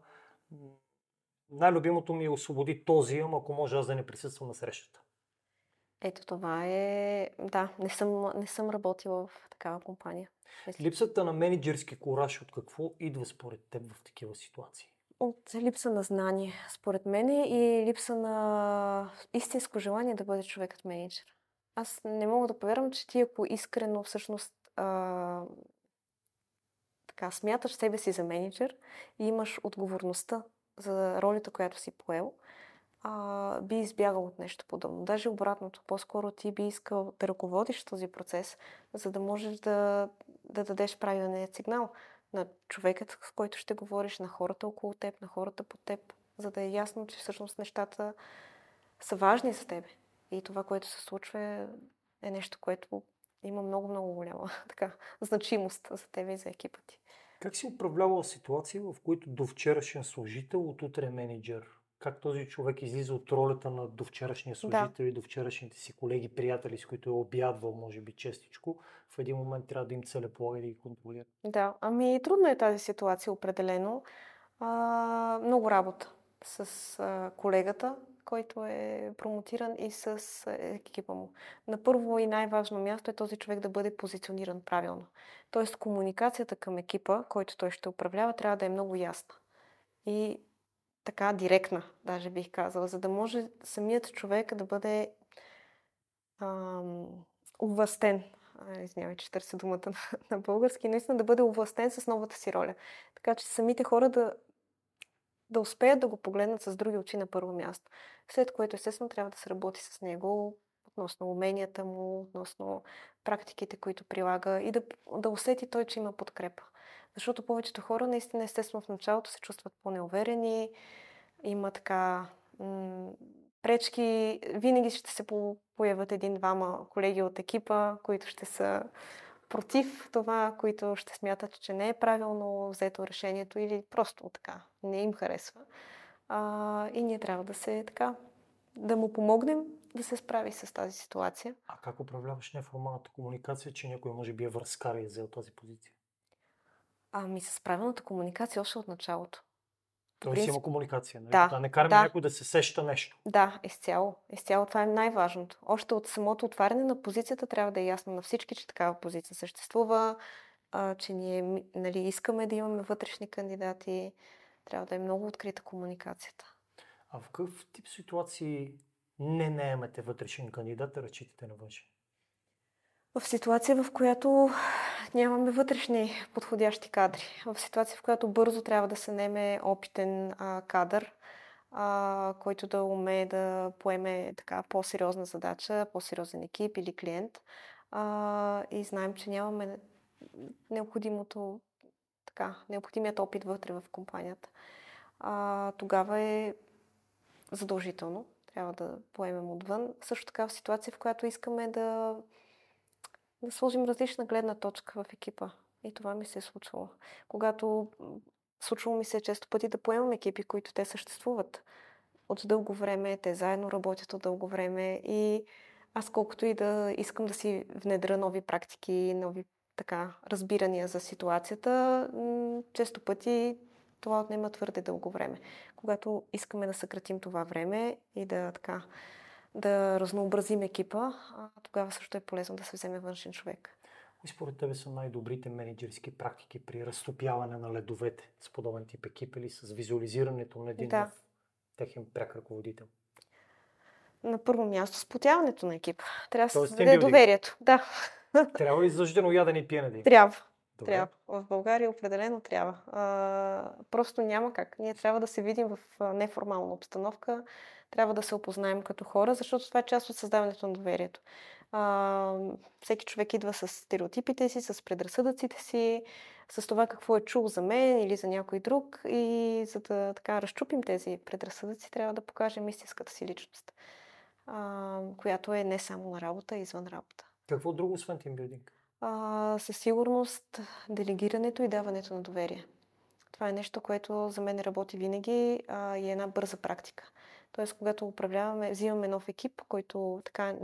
Най-любимото ми е освободи този, ама ако може аз да не присъствам на срещата. Ето това е... Да, не съм, не съм работила в такава компания. Липсата на менеджерски кораж от какво идва според теб в такива ситуации? от липса на знание, според мен, и липса на истинско желание да бъде човекът менеджер. Аз не мога да повярвам, че ти ако искрено всъщност а, така, смяташ себе си за менеджер и имаш отговорността за ролята, която си поел, а, би избягал от нещо подобно. Даже обратното, по-скоро ти би искал да ръководиш този процес, за да можеш да, да дадеш правилният сигнал на човекът, с който ще говориш, на хората около теб, на хората под теб, за да е ясно, че всъщност нещата са важни за тебе. И това, което се случва е, нещо, което има много-много голяма [laughs] така, значимост за тебе и за екипа ти. Как си управлявал ситуации, в които до вчерашен служител, от утре менеджер как този човек излиза от ролята на довчерашния служител да. и до вчерашните си колеги, приятели, с които е обядвал, може би, честичко, в един момент трябва да им целеполага и да ги контролира. Да, ами трудно е тази ситуация, определено. А, много работа с а, колегата, който е промотиран и с екипа му. На първо и най-важно място е този човек да бъде позициониран правилно. Тоест комуникацията към екипа, който той ще управлява, трябва да е много ясна. И така директна, даже бих казала, за да може самият човек да бъде ам, увластен. Извинявай, че търся думата [laughs] на, на български. Наистина да бъде увластен с новата си роля. Така че самите хора да, да успеят да го погледнат с други очи на първо място. След което, естествено, трябва да се работи с него относно уменията му, относно практиките, които прилага и да, да усети той, че има подкрепа. Защото повечето хора наистина, естествено, в началото се чувстват по-неуверени, има така м- пречки. Винаги ще се появят един-двама колеги от екипа, които ще са против това, които ще смятат, че не е правилно взето решението или просто така не им харесва. А, и ние трябва да се така, да му помогнем да се справи с тази ситуация. А как управляваш неформалната комуникация, че някой може би е връзкар и е взел тази позиция? Ами с правилната комуникация още от началото. Тоест принцип... има комуникация, нали? Да, да не караме да. някой да се сеща нещо. Да, изцяло. Изцяло това е най-важното. Още от самото отваряне на позицията трябва да е ясно на всички, че такава позиция съществува, а, че ние нали, искаме да имаме вътрешни кандидати. Трябва да е много открита комуникацията. А в какъв тип ситуации не наемате вътрешен кандидат, да разчитате на външен? В ситуация, в която нямаме вътрешни подходящи кадри. В ситуация, в която бързо трябва да се неме опитен а, кадър, а, който да умее да поеме така по-сериозна задача, по-сериозен екип или клиент. А, и знаем, че нямаме необходимото, така, необходимият опит вътре в компанията. А, тогава е задължително. Трябва да поемем отвън. Също така в ситуация, в която искаме да да сложим различна гледна точка в екипа. И това ми се е случвало. Когато случвало ми се често пъти да поемам екипи, които те съществуват от дълго време, те заедно работят от дълго време и аз колкото и да искам да си внедра нови практики, нови така разбирания за ситуацията, често пъти това отнема твърде дълго време. Когато искаме да съкратим това време и да така да разнообразим екипа, а тогава също е полезно да се вземе външен човек. Кои според тебе са най-добрите менеджерски практики при разтопяване на ледовете с подобен тип екип или с визуализирането на един да. техен пряк ръководител? На първо място спотяването на екипа. Трябва да се създаде доверието. Да. Трябва ли заждено ядене и пиене да има? Трябва. Добре. Трябва. В България определено трябва. А, просто няма как. Ние трябва да се видим в неформална обстановка, трябва да се опознаем като хора, защото това е част от създаването на доверието. А, всеки човек идва с стереотипите си, с предразсъдъците си, с това какво е чул за мен или за някой друг и за да така разчупим тези предразсъдъци, трябва да покажем истинската си личност, а, която е не само на работа, а извън работа. Какво друго освен тимбилдинг? А, със сигурност делегирането и даването на доверие. Това е нещо, което за мен работи винаги а, и е една бърза практика. Тоест, когато управляваме, взимаме нов екип, който така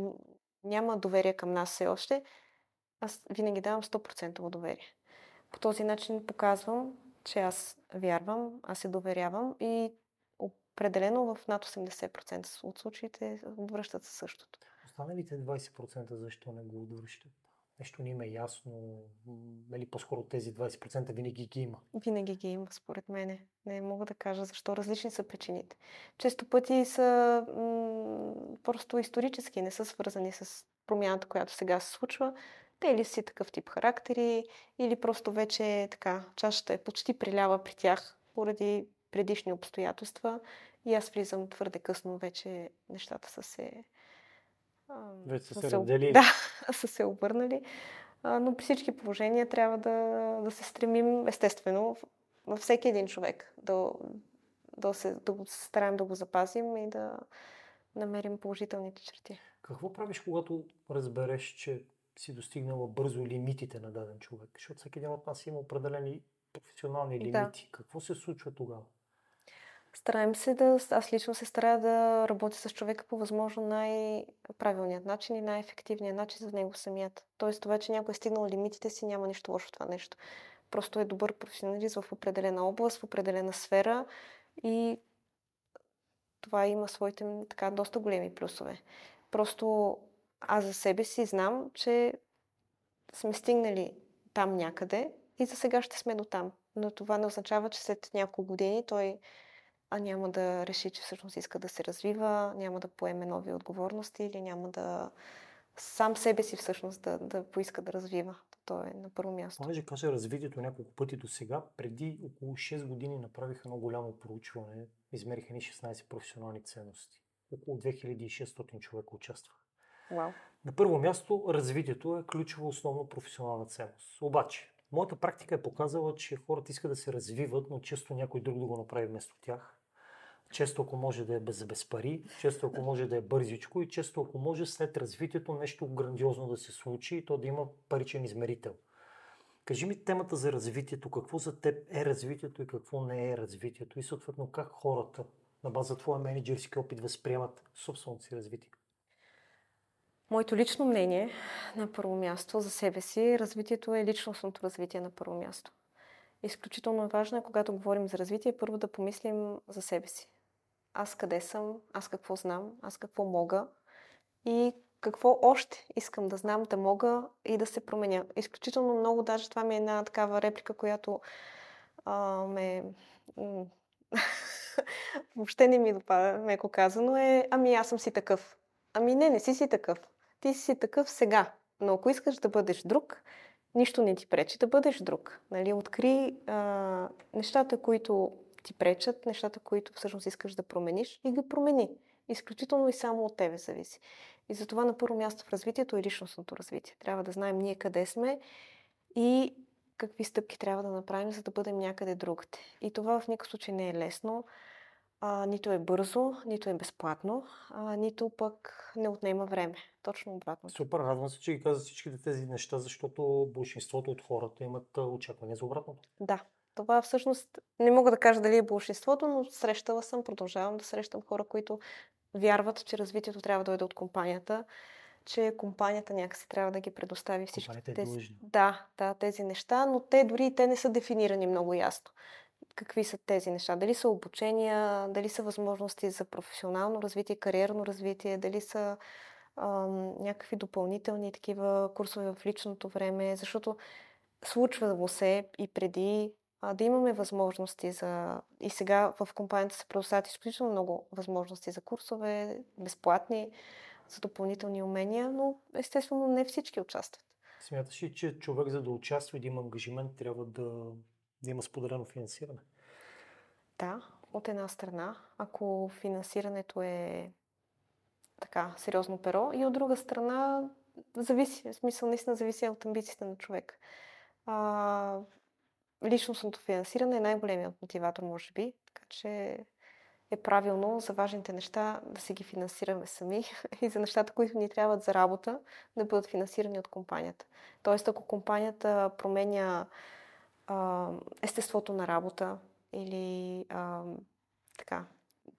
няма доверие към нас все още, аз винаги давам 100% доверие. По този начин показвам, че аз вярвам, аз се доверявам и определено в над 80% от случаите връщат същото. Останалите 20% защо не го връщат? Нещо не им е ясно, или нали, по-скоро тези 20% винаги ги има? Винаги ги има, според мене. Не мога да кажа защо. Различни са причините. Често пъти са м- просто исторически, не са свързани с промяната, която сега се случва. Те или си такъв тип характери, или просто вече така, чашата е почти прилява при тях поради предишни обстоятелства и аз влизам твърде късно, вече нещата са се вече са се разделили. [laughs] Да, са се обърнали. Но при всички положения трябва да, да се стремим, естествено, във всеки един човек да, да, се, да го стараем да го запазим и да намерим положителните черти. Какво правиш, когато разбереш, че си достигнала бързо лимитите на даден човек? Защото всеки един от нас има определени професионални лимити. Да. Какво се случва тогава? Стараем се да, аз лично се старая да работя с човека по възможно най-правилният начин и най-ефективният начин за него самият. Тоест това, че някой е стигнал лимитите си, няма нищо лошо в това нещо. Просто е добър професионалист в определена област, в определена сфера и това има своите така доста големи плюсове. Просто аз за себе си знам, че сме стигнали там някъде и за сега ще сме до там. Но това не означава, че след няколко години той а няма да реши, че всъщност иска да се развива, няма да поеме нови отговорности или няма да сам себе си всъщност да, да поиска да развива. То е на първо място. Понеже каза развитието няколко пъти до сега, преди около 6 години направиха едно голямо проучване, измериха ни 16 професионални ценности. Около 2600 човека участваха. Wow. На първо място развитието е ключова основна професионална ценност. Обаче, моята практика е показала, че хората искат да се развиват, но често някой друг да го направи вместо тях Често ако може да е без, без пари, често ако може да е бързичко и често ако може след развитието нещо грандиозно да се случи и то да има паричен измерител. Кажи ми темата за развитието. Какво за теб е развитието и какво не е развитието? И съответно как хората на база твоя менеджерски опит възприемат собственото си развитие? Моето лично мнение на първо място за себе си, развитието е личностното развитие на първо място. Изключително важно е, когато говорим за развитие, първо да помислим за себе си. Аз къде съм, аз какво знам, аз какво мога и какво още искам да знам, да мога и да се променя. Изключително много, даже това ми е една такава реплика, която а, ме... [laughs] въобще не ми допада, меко казано е, ами аз съм си такъв. Ами не, не си си такъв. Ти си такъв сега. Но ако искаш да бъдеш друг, нищо не ти пречи да бъдеш друг. Нали? Откри а, нещата, които ти пречат, нещата, които всъщност искаш да промениш и ги промени. Изключително и само от тебе зависи. И затова на първо място в развитието е личностното развитие. Трябва да знаем ние къде сме и какви стъпки трябва да направим, за да бъдем някъде другите. И това в никакъв случай не е лесно. А, нито е бързо, нито е безплатно, а, нито пък не отнема време. Точно обратно. Супер, радвам се, че ги каза всичките тези неща, защото большинството от хората имат очакване за обратното. Да, това всъщност не мога да кажа дали е большинството, но срещала съм, продължавам да срещам хора, които вярват, че развитието трябва да дойде от компанията, че компанията някакси трябва да ги предостави всички е тези, да, да, тези неща, но те дори и те не са дефинирани много ясно. Какви са тези неща? Дали са обучения, дали са възможности за професионално развитие, кариерно развитие, дали са ам, някакви допълнителни такива курсове в личното време, защото случва се и преди а, да имаме възможности за... И сега в компанията се предоставят изключително много възможности за курсове, безплатни, за допълнителни умения, но естествено не всички участват. Смяташ ли, че човек за да участва и да има ангажимент трябва да, да има споделено финансиране? Да, от една страна, ако финансирането е така сериозно перо и от друга страна зависи, в смисъл наистина зависи от амбициите на човек. А, личностното финансиране е най-големият мотиватор, може би, така че е правилно за важните неща да си ги финансираме сами [laughs] и за нещата, които ни трябват за работа, да бъдат финансирани от компанията. Тоест, ако компанията променя а, естеството на работа или а, така,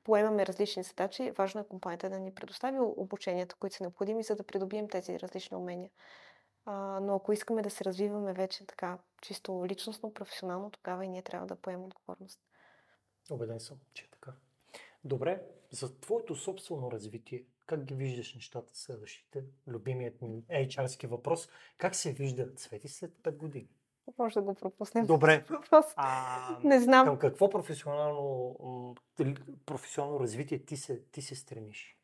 поемаме различни задачи, важно е компанията да ни предостави обученията, които са необходими, за да придобием тези различни умения. А, но ако искаме да се развиваме вече така, чисто личностно, професионално, тогава и ние трябва да поемем отговорност. Обеден съм, че е така. Добре, за твоето собствено развитие, как ги виждаш нещата следващите? Любимият ми HR-ски въпрос. Как се вижда Цвети след 5 години? Може да го пропуснем. Добре. [laughs] Въпрос. А, не знам. Към какво професионално, професионално развитие ти се, ти се стремиш?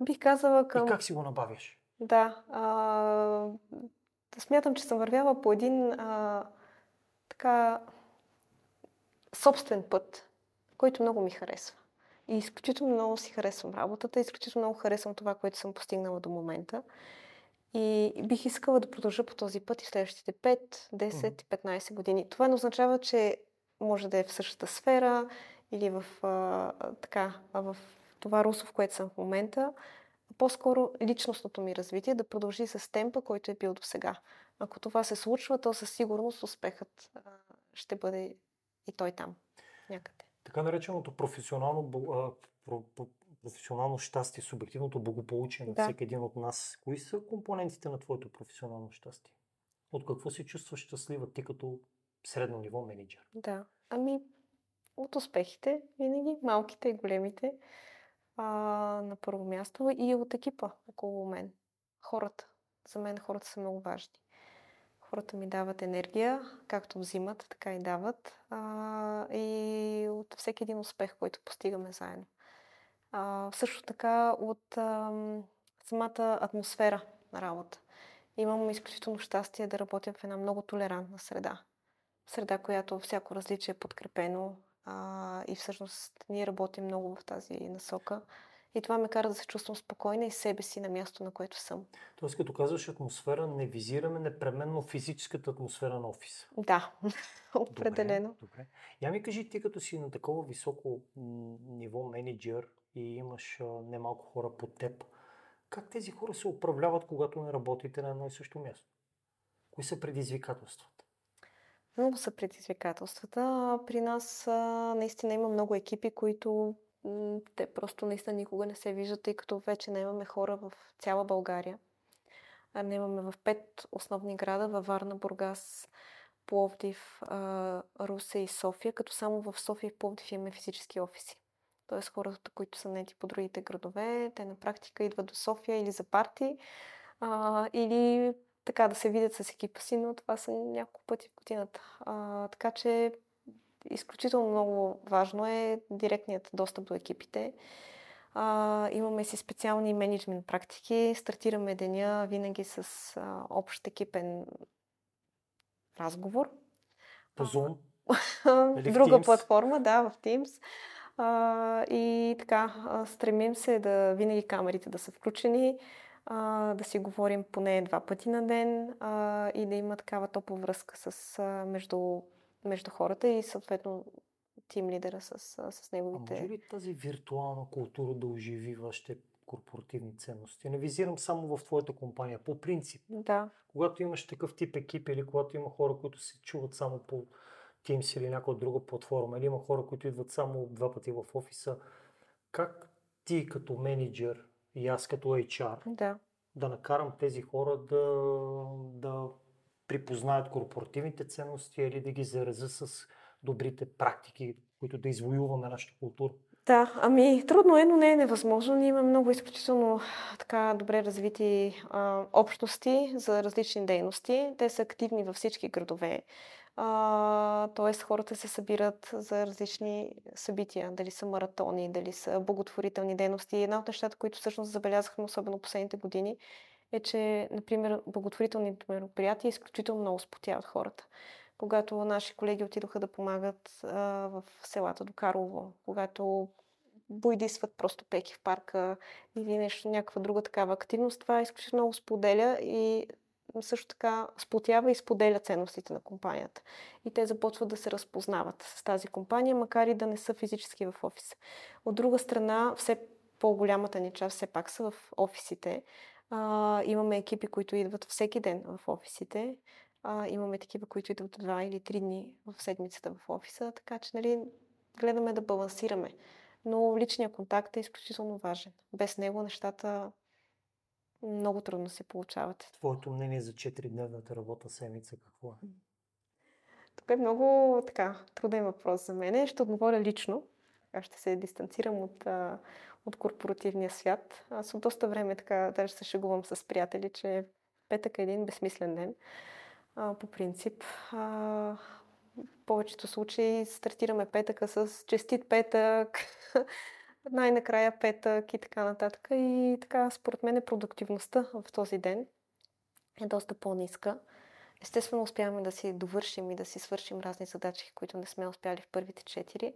Бих казала към... И как си го набавяш? Да. А, смятам, че съм вървяла по един а, така собствен път, който много ми харесва. И изключително много си харесвам работата, изключително много харесвам това, което съм постигнала до момента. И бих искала да продължа по този път и в следващите 5, 10 и 15 години. Това не означава, че може да е в същата сфера или в, а, така, в това русло, в което съм в момента. По-скоро личностното ми развитие да продължи с темпа, който е бил до сега. Ако това се случва, то със сигурност успехът а, ще бъде и той там, някъде. Така нареченото професионално професионално щастие, субективното благополучие на да. всеки един от нас, кои са компонентите на твоето професионално щастие? От какво се чувстваш щастлива ти като средно ниво менеджер? Да, ами от успехите, винаги, малките и големите, а, на първо място и от екипа около мен. Хората. За мен хората са много важни. Хората ми дават енергия, както взимат, така и дават. А, и от всеки един успех, който постигаме заедно. А, също така от а, самата атмосфера на работа. Имам изключително щастие да работя в една много толерантна среда. Среда, която всяко различие е подкрепено а, и всъщност ние работим много в тази насока. И това ме кара да се чувствам спокойна и себе си на място, на което съм. Тоест, като казваш атмосфера, не визираме непременно физическата атмосфера на офиса. Да, [laughs] определено. Добре, добре. Я ми кажи, ти като си на такова високо ниво менеджер и имаш немалко хора под теб, как тези хора се управляват, когато не работите на едно и също място? Кои са предизвикателствата? Много са предизвикателствата. При нас наистина има много екипи, които те просто наистина никога не се виждат, тъй като вече не имаме хора в цяла България. А не имаме в пет основни града, във Варна, Бургас, Пловдив, Русе и София, като само в София и Пловдив имаме физически офиси. Тоест хората, които са нети по другите градове, те на практика идват до София или за парти, а, или така да се видят с екипа си, но това са няколко пъти в годината. А, така че изключително много важно е директният достъп до екипите. А, имаме си специални менеджмент практики. Стартираме деня винаги с а, общ екипен разговор. По Zoom? [laughs] Друга Teams? платформа, да, в Teams. А, и така, стремим се да винаги камерите да са включени, а, да си говорим поне два пъти на ден а, и да има такава топла връзка с, а, между, между хората и съответно тим лидера с, с неговите... А може ли тази виртуална култура да оживи вашите корпоративни ценности? Не визирам само в твоята компания, по принцип. Да. Когато имаш такъв тип екип или когато има хора, които се чуват само по Teams или някоя друга платформа, или има хора, които идват само два пъти в офиса, как ти като менеджер и аз като HR да, да накарам тези хора да, да припознаят корпоративните ценности или да ги заразя с добрите практики, които да извоюваме нашата култура? Да, ами трудно е, но не е невъзможно. Ние имаме много изключително така добре развити а, общности за различни дейности. Те са активни във всички градове. Тоест хората се събират за различни събития, дали са маратони, дали са благотворителни дейности. И една от нещата, които всъщност забелязахме, особено последните години, е, че, например, благотворителните мероприятия изключително много спотяват хората. Когато наши колеги отидоха да помагат а, в селата до Карлово, когато бойдисват просто пеки в парка или нещо, някаква друга такава активност, това изключително много споделя и също така сплотява и споделя ценностите на компанията. И те започват да се разпознават с тази компания, макар и да не са физически в офиса. От друга страна, все по-голямата ни част все пак са в офисите. А, имаме екипи, които идват всеки ден в офисите. А, имаме такива, които идват два или три дни в седмицата в офиса. Така че, нали, гледаме да балансираме. Но личният контакт е изключително важен. Без него нещата много трудно се получават. Твоето мнение за 4-дневната работа седмица какво е? Тук е много така труден въпрос за мен. Ще отговоря лично. Аз ще се дистанцирам от, от корпоративния свят. Аз от доста време така, даже се шегувам с приятели, че петък е един безсмислен ден. А, по принцип. А, в повечето случаи стартираме петъка с честит петък, [laughs] най-накрая петък и така нататък. И така, според мен, продуктивността в този ден е доста по-ниска. Естествено, успяваме да си довършим и да си свършим разни задачи, които не сме успяли в първите четири.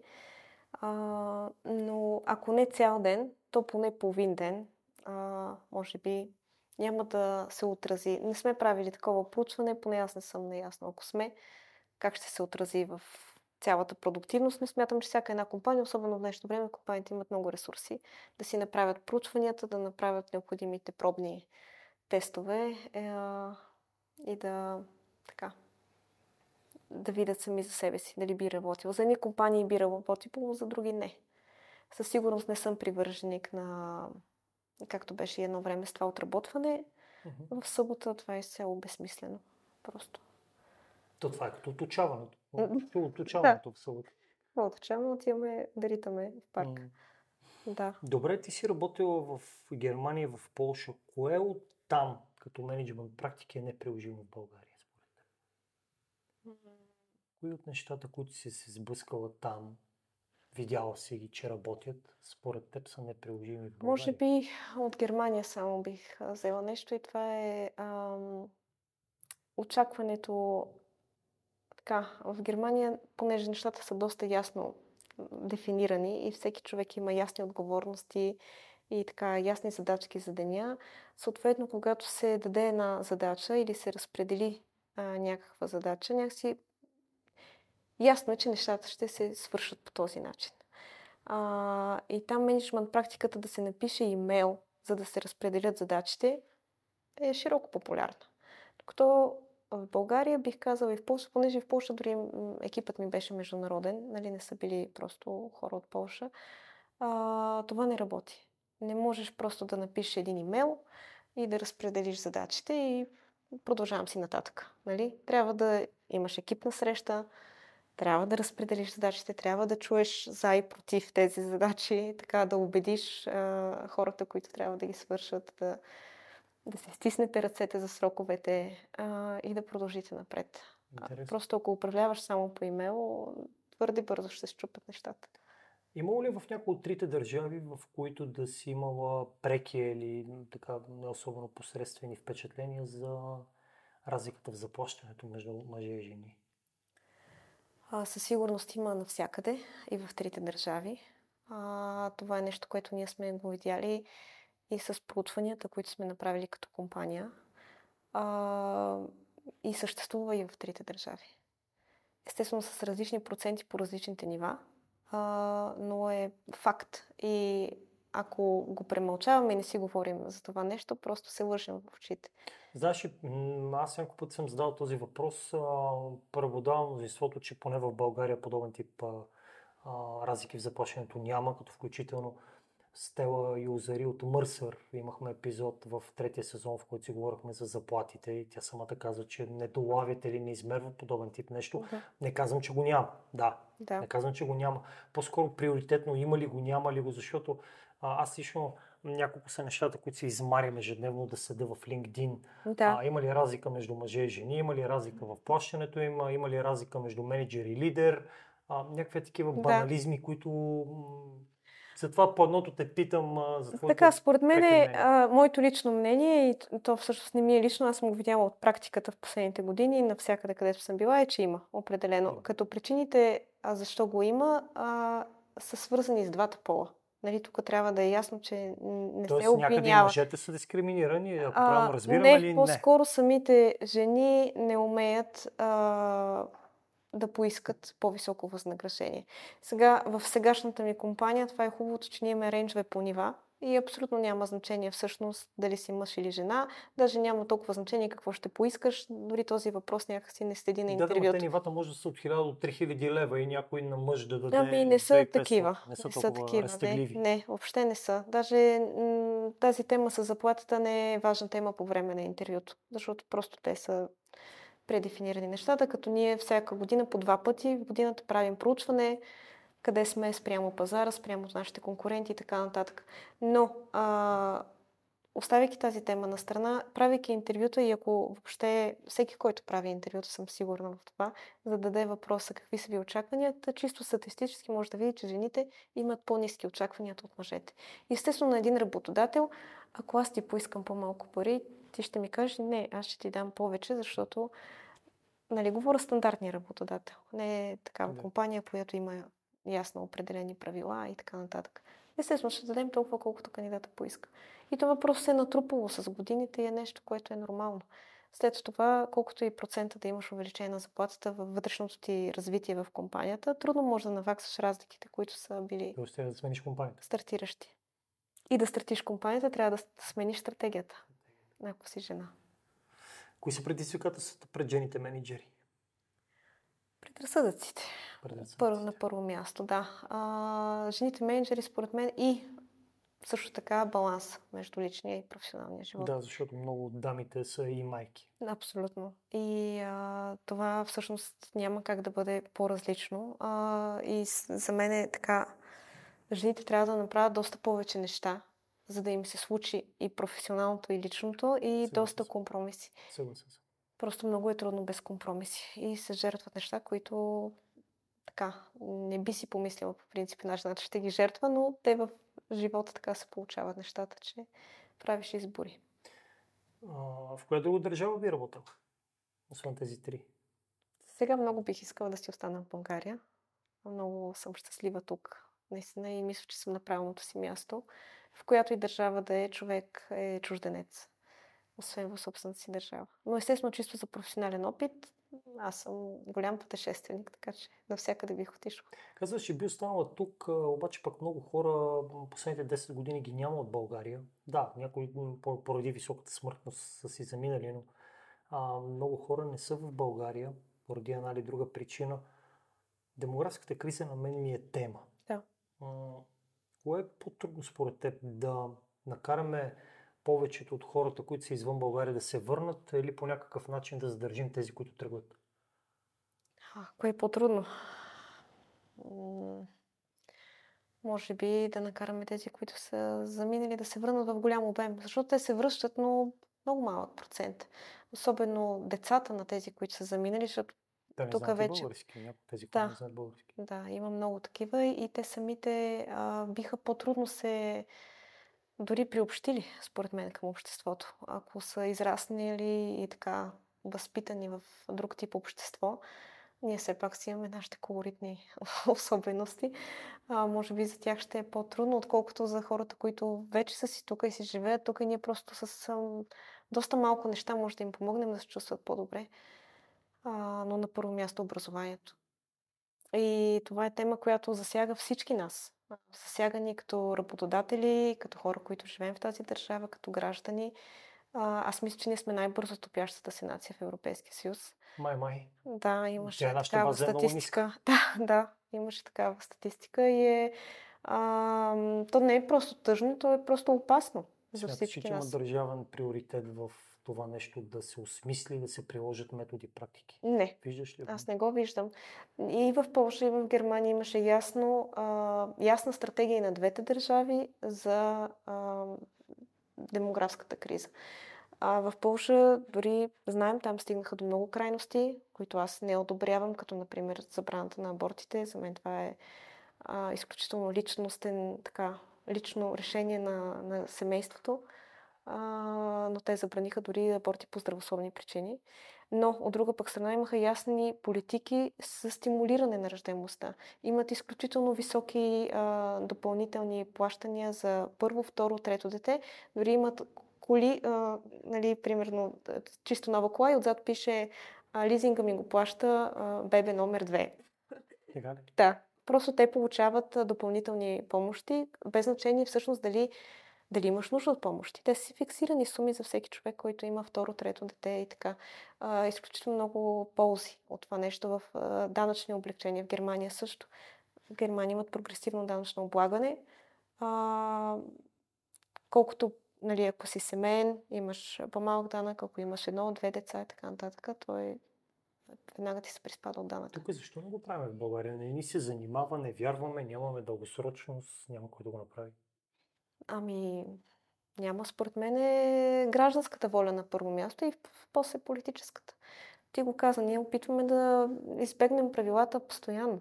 А, но ако не цял ден, то поне половин ден, а, може би няма да се отрази. Не сме правили такова проучване, поне аз не съм наясно. Ако сме, как ще се отрази в цялата продуктивност, но смятам, че всяка една компания, особено в днешно време, компаниите имат много ресурси да си направят проучванията, да направят необходимите пробни тестове е, и да така да видят сами за себе си дали би работил. За едни компании би работил, за други не. Със сигурност не съм привърженик на, както беше едно време с това отработване. Mm-hmm. В събота това е изцяло безсмислено. Просто. То това е като отучаването. Отучаването да. събота. Отучаваме, отиваме да ритаме в парк. Mm. Да. Добре, ти си работила в Германия, в Польша. Кое от там, като менеджмент практики, е неприложимо в България, според теб? Mm. Кои от нещата, които си се сблъскала там, видяла си ги, че работят, според теб са неприложими в България? Може би от Германия само бих взела нещо и това е ам, очакването така, в Германия, понеже нещата са доста ясно дефинирани и всеки човек има ясни отговорности и така ясни задачки за деня. Съответно, когато се даде една задача или се разпредели а, някаква задача, някакси ясно е, че нещата ще се свършат по този начин. А, и там менеджмент практиката да се напише имейл, за да се разпределят задачите, е широко популярна. Докато в България бих казала и в Польша, понеже в Польша дори екипът ми беше международен, нали, не са били просто хора от Польша, а, това не работи. Не можеш просто да напишеш един имейл и да разпределиш задачите и продължавам си нататък. Нали? Трябва да имаш екипна среща, трябва да разпределиш задачите, трябва да чуеш за и против тези задачи, така да убедиш а, хората, които трябва да ги свършат, да, да се стиснете ръцете за сроковете а, и да продължите напред. А, просто ако управляваш само по имейл, твърде бързо ще се щупят нещата. Имало ли в някои от трите държави, в които да си имала преки или така не особено посредствени впечатления за разликата в заплащането между мъже и жени? А, със сигурност има навсякъде и в трите държави. А, това е нещо, което ние сме го видяли и с проучванията, които сме направили като компания. А, и съществува и в трите държави. Естествено с различни проценти по различните нива, а, но е факт. И ако го премълчаваме и не си говорим за това нещо, просто се вършим в очите. Знаеш, аз няколко път съм задал този въпрос. Преводавам мнозинството, че поне в България подобен тип а, а, разлики в заплащането няма, като включително Стела Юзари от Мърсър. Имахме епизод в третия сезон, в който си говорихме за заплатите и тя самата каза, че не долавят или не измерва подобен тип нещо. Да. Не казвам, че го няма. Да. да. Не казвам, че го няма. По-скоро приоритетно има ли го, няма ли го, защото а, аз лично няколко са нещата, които се измарям ежедневно да седа в LinkedIn. Да. А, има ли разлика между мъже и жени? Има ли разлика в плащането им? Има ли разлика между менеджер и лидер? А, някакви такива банализми, да. които затова по едното те питам а, за твоето Така, според мен е а, моето лично мнение, и то всъщност не ми е лично, аз съм го видяла от практиката в последните години, навсякъде където съм била, е, че има определено. Има. Като причините, а защо го има, а, са свързани с двата пола. Нали, тук трябва да е ясно, че не Тоест, се обвинява. някъде мъжете са дискриминирани, ако правилно разбирам не, не? по-скоро самите жени не умеят а, да поискат по-високо възнаграждение. Сега, в сегашната ми компания, това е хубавото, че ние имаме рейнджове по нива и абсолютно няма значение всъщност дали си мъж или жена. Даже няма толкова значение какво ще поискаш. Дори този въпрос някакси не следи на интервюто. Да, да, те нивата може да са от 1000 до 3000 лева и някой на мъж да даде Ами не са такива. Не са, не са такива. Не, не, въобще не са. Даже м- тази тема с заплатата не е важна тема по време на интервюто, защото просто те са предефинирани нещата, като ние всяка година по два пъти в годината правим проучване, къде сме спрямо пазара, спрямо нашите конкуренти и така нататък. Но, а, оставяйки тази тема на страна, правейки интервюта и ако въобще всеки, който прави интервюта, съм сигурна в това, зададе въпроса какви са ви очакванията, чисто статистически може да види, че жените имат по-низки очаквания от мъжете. Естествено, на един работодател, ако аз ти поискам по-малко пари, ти ще ми кажеш, не, аз ще ти дам повече, защото нали, говоря стандартния работодател. Не е такава да. компания, която има ясно определени правила и така нататък. Естествено, ще дадем толкова, колкото кандидата поиска. И това просто се е натрупало с годините и е нещо, което е нормално. След това, колкото и процента да имаш увеличение на заплатата във вътрешното ти развитие в компанията, трудно може да наваксаш разликите, които са били да, да смениш компанията. стартиращи. И да стартиш компанията, трябва да смениш стратегията, ако си жена. Кои са предизвикателствата пред жените менеджери? Предразсъдъците. Първо, на първо място, да. А, жените менеджери, според мен, и също така баланс между личния и професионалния живот. Да, защото много от дамите са и майки. Абсолютно. И а, това всъщност няма как да бъде по-различно. А, и за мен е така, жените трябва да направят доста повече неща, за да им се случи и професионалното, и личното, и Съгласен. доста компромиси. Съгласен съм. Просто много е трудно без компромиси. И се жертват неща, които така, не би си помислила по принцип на че ще ги жертва, но те в живота така се получават нещата, че правиш избори. А, в коя друга държава би работил? Освен тези три. Сега много бих искала да си остана в България. Много съм щастлива тук. Наистина и мисля, че съм на правилното си място. В която и държава да е, човек е чужденец, освен в собствената си държава. Но естествено, чисто за професионален опит, аз съм голям пътешественик, така че навсякъде бих отишла. Казваш, че би останала тук, обаче пък много хора последните 10 години ги няма от България. Да, някои поради високата смъртност са си заминали, но а, много хора не са в България поради една или друга причина. Демографската криза на мен ми е тема. Да. Кое е по-трудно според теб? Да накараме повечето от хората, които са извън България, да се върнат или по някакъв начин да задържим тези, които тръгват? А, кое е по-трудно? може би да накараме тези, които са заминали, да се върнат в голям обем. Защото те се връщат, но много малък процент. Особено децата на тези, които са заминали, защото да, не тук вече. Български, някои тези, да, не знаят български. Да, има много такива и те самите а, биха по-трудно се дори приобщили, според мен, към обществото. Ако са израснали и така възпитани в друг тип общество, ние все пак си имаме нашите колоритни [laughs] особености. А, може би за тях ще е по-трудно, отколкото за хората, които вече са си тук и си живеят тук и ние просто с а, доста малко неща може да им помогнем да се чувстват по-добре. А, но на първо място образованието. И това е тема, която засяга всички нас. Засяга ни като работодатели, като хора, които живеем в тази държава, като граждани. Аз мисля, че ние сме най-бързо топящата се нация в Европейския съюз. Май, май. Да, имаше Тя такава е статистика. [laughs] Да, да, имаше такава статистика и е... А, то не е просто тъжно, то е просто опасно за всички че нас. има държавен приоритет в това нещо да се осмисли, да се приложат методи, практики? Не. Виждаш ли? Аз не го виждам. И в Польша, и в Германия имаше ясно, а, ясна стратегия на двете държави за а, демографската криза. А в Польша, дори знаем, там стигнаха до много крайности, които аз не одобрявам, като например забраната на абортите. За мен това е а, изключително личностен, така, лично решение на, на семейството а, но те забраниха дори аборти по здравословни причини. Но от друга пък страна имаха ясни политики за стимулиране на ръждаемостта. Имат изключително високи а, допълнителни плащания за първо, второ, трето дете. Дори имат коли, а, нали, примерно чисто нова кола и отзад пише а, лизинга ми го плаща а, бебе номер две. Да. Просто те получават допълнителни помощи, без значение всъщност дали дали имаш нужда от помощи. Те са си фиксирани суми за всеки човек, който има второ, трето дете и така. А, изключително много ползи от това нещо в а, данъчни облегчения. В Германия също. В Германия имат прогресивно данъчно облагане. А, колкото, нали, ако си семейен, имаш по-малък данък, ако имаш едно, две деца и така нататък, той веднага ти се приспада от данъка. Тук защо не го правим в България? Не ни се занимава, не вярваме, нямаме дългосрочност, няма кой да го направи. Ами, няма според мен е гражданската воля на първо място и после политическата. Ти го каза, ние опитваме да избегнем правилата постоянно.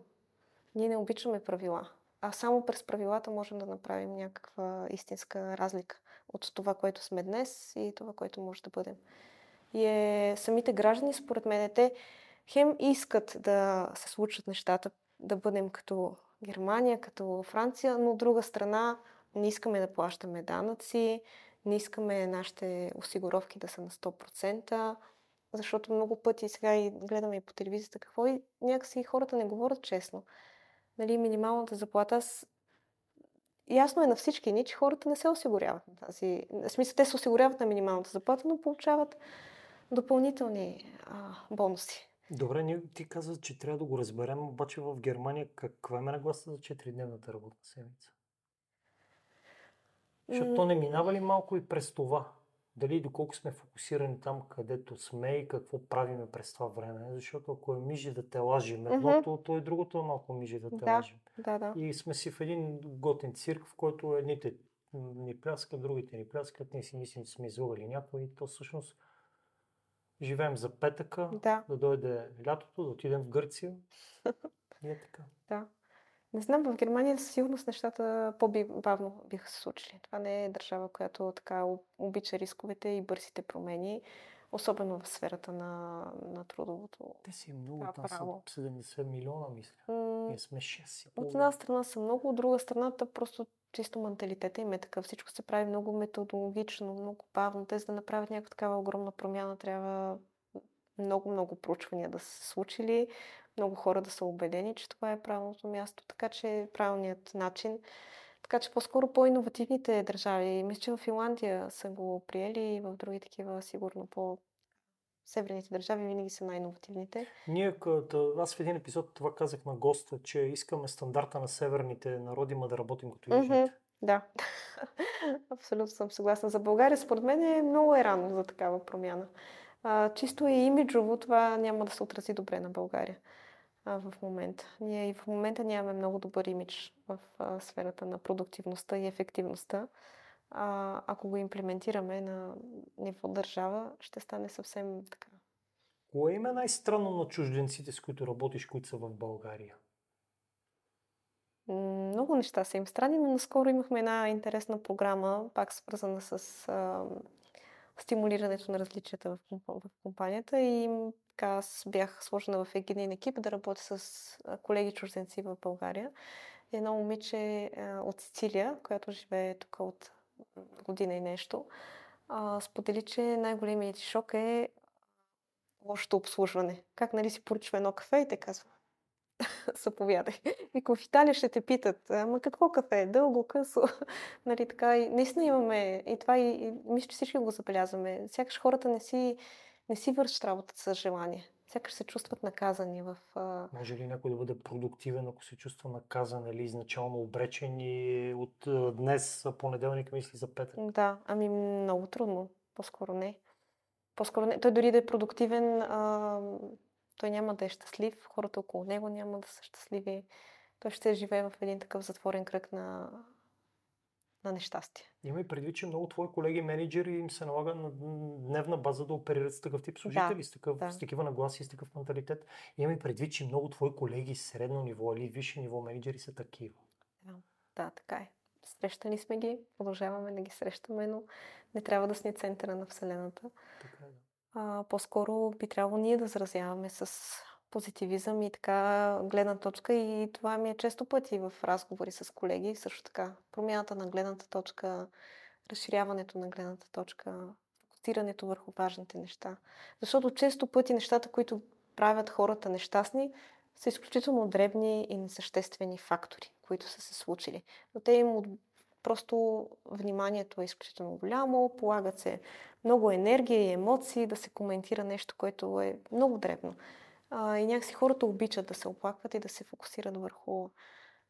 Ние не обичаме правила. А само през правилата можем да направим някаква истинска разлика от това, което сме днес и това, което може да бъдем. И е, самите граждани, според мен, те хем искат да се случат нещата, да бъдем като Германия, като Франция, но от друга страна не искаме да плащаме данъци, не искаме нашите осигуровки да са на 100%, защото много пъти сега и гледаме и по телевизията какво и някакси хората не говорят честно. Нали, минималната заплата с... Ясно е на всички ни, че хората не се осигуряват на тази... В смисъл, те се осигуряват на минималната заплата, но получават допълнителни а, бонуси. Добре, ние ти казват, че трябва да го разберем, обаче в Германия каква е нагласа за 4-дневната работна седмица? Защото то не минава ли малко и през това? Дали доколко сме фокусирани там, където сме и какво правиме през това време? Защото ако е мижи да те лажим едното, mm-hmm. то е другото е малко мижи да те да, лажим. Да, да. И сме си в един готен цирк, в който едните ни пляскат, другите ни пляскат, ние си мислим, че сме излъгали някой и то всъщност живеем за петъка, да. да дойде лятото, да отидем в Гърция. [laughs] И е така. Да. Не знам, в Германия със сигурност нещата по-бавно биха се случили. Това не е държава, която така обича рисковете и бързите промени, особено в сферата на, на трудовото. Те си много, там са 70 милиона, мисля. Ние сме 6. От една страна са много, от друга страна просто чисто менталитета им е такъв. Всичко се прави много методологично, много бавно. Те за да направят някаква такава огромна промяна трябва много, много проучвания да са се случили, много хора да са убедени, че това е правилното място, така че е правилният начин. Така че по-скоро по-инновативните държави, мисля, че в Финландия са го приели и в други такива, сигурно по северните държави винаги са най-инновативните. Ние, като, аз в един епизод това казах на госта, че искаме стандарта на северните народи, ма да работим като южните. Mm-hmm. Да, [laughs] абсолютно съм съгласна. За България, според мен, е много е рано за такава промяна. А, чисто и имиджово това няма да се отрази добре на България а, в момента. Ние и в момента нямаме много добър имидж в а, сферата на продуктивността и ефективността. А, ако го имплементираме на ниво държава, ще стане съвсем така. Кое има най-странно на чужденците, с които работиш, които са в България? Много неща са им странни, но наскоро имахме една интересна програма, пак свързана с а, стимулирането на различията в, компанията и така, аз бях сложена в един екип да работя с колеги чужденци в България. Едно момиче от Сицилия, която живее тук от година и нещо, сподели, че най-големият шок е лошото обслужване. Как нали си поръчва едно кафе и те казва, [laughs] заповядай. И в Италия ще те питат, ама какво кафе? Дълго, късо? [laughs] нали, така, и наистина имаме, и това и, и мисля, че всички го забелязваме. Сякаш хората не си, не си вършат работата с желание. Сякаш се чувстват наказани в... А... Може ли някой да бъде продуктивен, ако се чувства наказан или изначално обречен и от днес, понеделник, мисли за петък? Да, ами много трудно. По-скоро не. По-скоро не. Той дори да е продуктивен, а, той няма да е щастлив, хората около него няма да са щастливи. Той ще живее в един такъв затворен кръг на, на нещастие. Има и предвид, че много твои колеги менеджери им се налага на дневна база да оперират с такъв тип служители, да, с, такъв, да. с такива нагласи, с такъв менталитет. Има и предвид, че много твои колеги средно ниво или висше ниво менеджери са такива. Да, да така е. Срещани сме ги, продължаваме да ги срещаме, но не трябва да сме центъра на Вселената. Така е, да а, по-скоро би трябвало ние да заразяваме с позитивизъм и така гледна точка и това ми е често пъти в разговори с колеги. Също така промяната на гледната точка, разширяването на гледната точка, фокусирането върху важните неща. Защото често пъти нещата, които правят хората нещастни, са изключително дребни и несъществени фактори, които са се случили. Но те им просто вниманието е изключително голямо, полагат се много енергия и емоции да се коментира нещо, което е много дребно. А, и някакси хората обичат да се оплакват и да се фокусират върху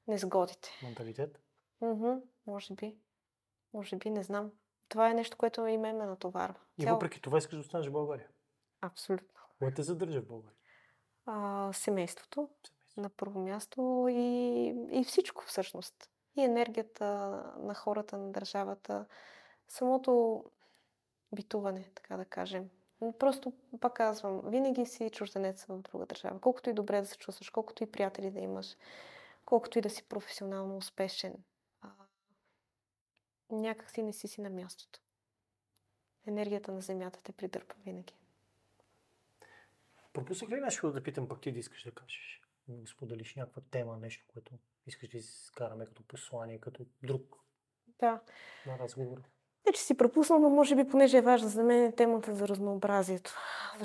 незгодите. Менталитет? Мхм, може би. Може би, не знам. Това е нещо, което и мен ме натоварва. И Цял... въпреки това искаш да останеш в България? Абсолютно. Кое те задържа в България? А, семейството. семейството. На първо място и, и всичко всъщност. И енергията на хората, на държавата. Самото битуване, така да кажем. Просто, пак казвам, винаги си чужденец в друга държава. Колкото и добре да се чувстваш, колкото и приятели да имаш, колкото и да си професионално успешен, а, някак си не си си на мястото. Енергията на земята те придърпа винаги. Пропуснах ли нещо да питам, пък ти да искаш да кажеш? Да споделиш някаква тема, нещо, което искаш да изкараме като послание, като друг да. на разговора? Не, че си пропуснал, но може би, понеже е важна за мен е темата за разнообразието.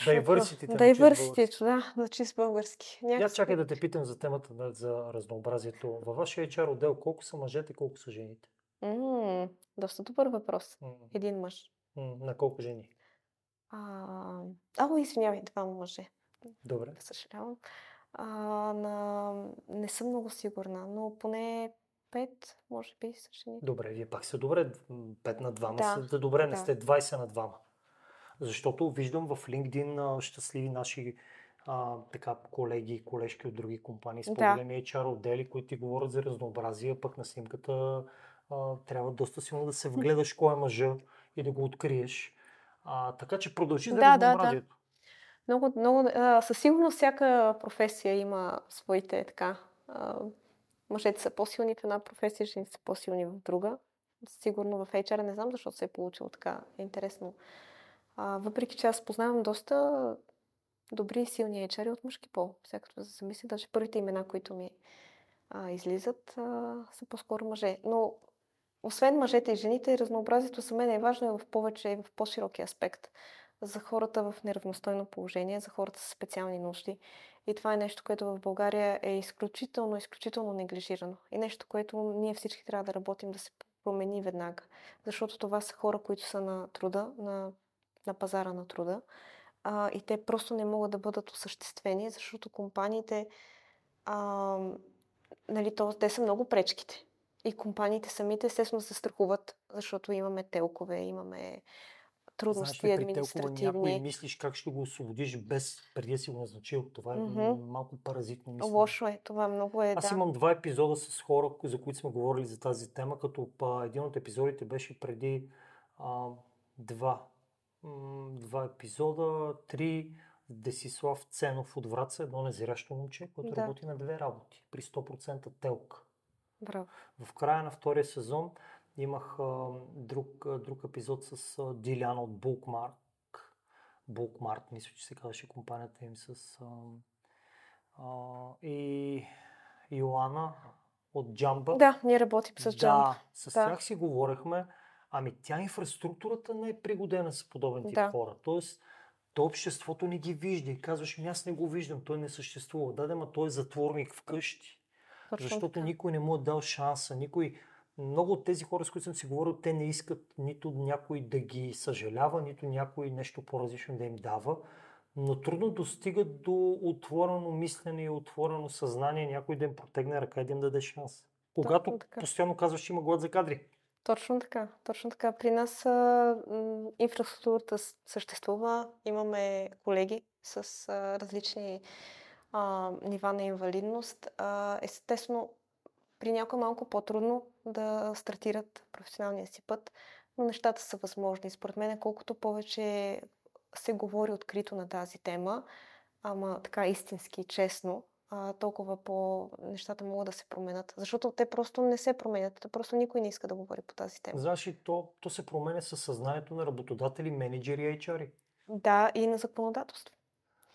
Дайвърситито. Дайвърситито, да, на чист български. Някакъв... Я чакай да те питам за темата за разнообразието. Във вашия HR отдел колко са мъжете, колко са жените? м доста добър въпрос. м Един мъж. м на колко жени? А, Ало, извинявай, два мъже. Добре. Съжалявам. А, на... Не съм много сигурна, но поне Пет, може би, са жени. Добре, вие пак сте добре. 5 на 2 да. сте добре, не да. сте 20 на 2. Защото виждам в LinkedIn щастливи наши а, така, колеги и колежки от други компании с по-големи да. HR отдели, които ти говорят за разнообразие, пък на снимката а, трябва доста силно да се вгледаш кой е мъжа и да го откриеш. А, така че продължи да, разнообразието. Да, да. Много, много, със сигурност всяка професия има своите така мъжете са по-силни в една професия, жените са по-силни в друга. Сигурно в HR не знам защо се е получило така. Е интересно. А, въпреки, че аз познавам доста добри и силни HR от мъжки пол. Всякато да се замисли, даже първите имена, които ми а, излизат, а, са по-скоро мъже. Но освен мъжете и жените, разнообразието за мен е важно и в повече и в по-широки аспект. За хората в неравностойно положение, за хората с специални нужди. И това е нещо, което в България е изключително, изключително неглижирано. И нещо, което ние всички трябва да работим да се промени веднага. Защото това са хора, които са на труда, на, на пазара на труда. А, и те просто не могат да бъдат осъществени, защото компаниите, а, нали, то, те са много пречките. И компаниите самите естествено се страхуват, защото имаме телкове, имаме трудности Знаеш ли, административни. При някой мислиш как ще го освободиш без преди да си го назначил. Това е mm-hmm. малко паразитно мислене. Лошо е, това много е, Аз да. имам два епизода с хора, за които сме говорили за тази тема, като па, един от епизодите беше преди а, два. М, два епизода, три. Десислав Ценов от Враца, едно незрящо момче, което Да. работи на две работи, при 100% телка. Браво. В края на втория сезон имах а, друг, а, друг епизод с а, Диляна от Bulkmark. Bulkmart, мисля, че се казваше компанията им с... А, а, и Йоана от Джамба. Да, ние работим с Джамп. Да, с Да. тях си говорихме. Ами тя инфраструктурата не е пригодена за подобен тип Да. хора. Тоест, то обществото не ги вижда и казваш, ми аз не го виждам, той не съществува. Да, да, той е затворник вкъщи. Точно Защото никой не му е дал шанса. Никой... Много от тези хора, с които съм си говорил, те не искат нито някой да ги съжалява, нито някой нещо по-различно да им дава. Но трудно достигат до отворено мислене и отворено съзнание, някой да им протегне ръка и да им даде шанс. Когато постоянно казваш, че има глад за кадри. Точно така, точно така. При нас а, м, инфраструктурата съществува. Имаме колеги с а, различни а, нива на инвалидност. А, естествено, при някой малко по-трудно да стартират професионалния си път, но нещата са възможни. Според мен, колкото повече се говори открито на тази тема, ама така истински, честно, а, толкова по нещата могат да се променят. Защото те просто не се променят. Те просто никой не иска да говори по тази тема. Знаеш ли, то, то се променя със съзнанието на работодатели, менеджери и HR. Да, и на законодателство.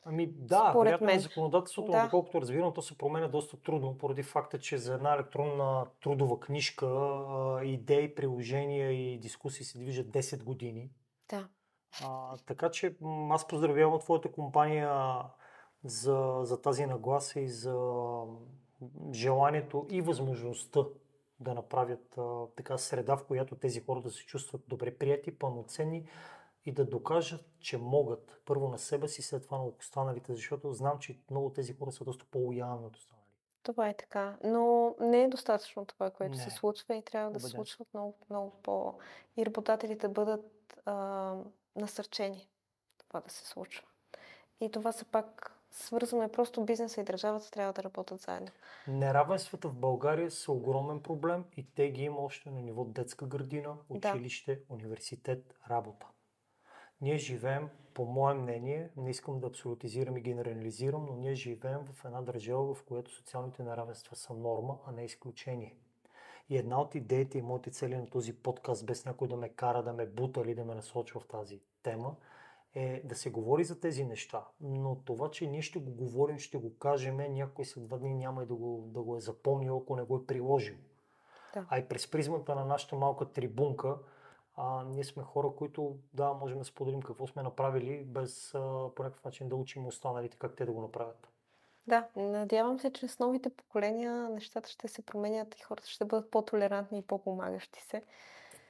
Ами да, Според вероятно на мен. законодателството, Да. доколкото разбирам, то се променя доста трудно, поради факта, че за една електронна трудова книжка идеи, приложения и дискусии се движат 10 години. Да. А, така че аз поздравявам твоята компания за, за тази нагласа и за желанието и възможността да направят а, така среда, в която тези хора да се чувстват добре прияти, пълноценни и да докажат, че могат първо на себе си, след това на останалите, защото знам, че много тези хора са доста по-лоялни от останалите. Това е така. Но не е достатъчно това, което Не. се случва и трябва да се случват много, много по... И работодателите бъдат а, насърчени това да се случва. И това са пак свързано е просто бизнеса и държавата трябва да работят заедно. Неравенствата в България са огромен проблем и те ги има още на ниво детска градина, Да. училище, университет, работа. Ние живеем, по мое мнение, не искам да абсолютизирам и генерализирам, но ние живеем в една държава, в която социалните неравенства са норма, а не изключение. И една от идеите и моите цели на този подкаст, без някой да ме кара, да ме бута или да ме насочва в тази тема, е да се говори за тези неща. Но това, че ние ще го говорим, ще го кажем, някой след два дни няма и да го, да го е запомнил, ако не го е приложил. Да. А и през призмата на нашата малка трибунка, а, ние сме хора, които, да, можем да споделим какво сме направили, без а, по някакъв начин да учим останалите как те да го направят. Да, надявам се, че с новите поколения нещата ще се променят и хората ще бъдат по-толерантни и по-помагащи се.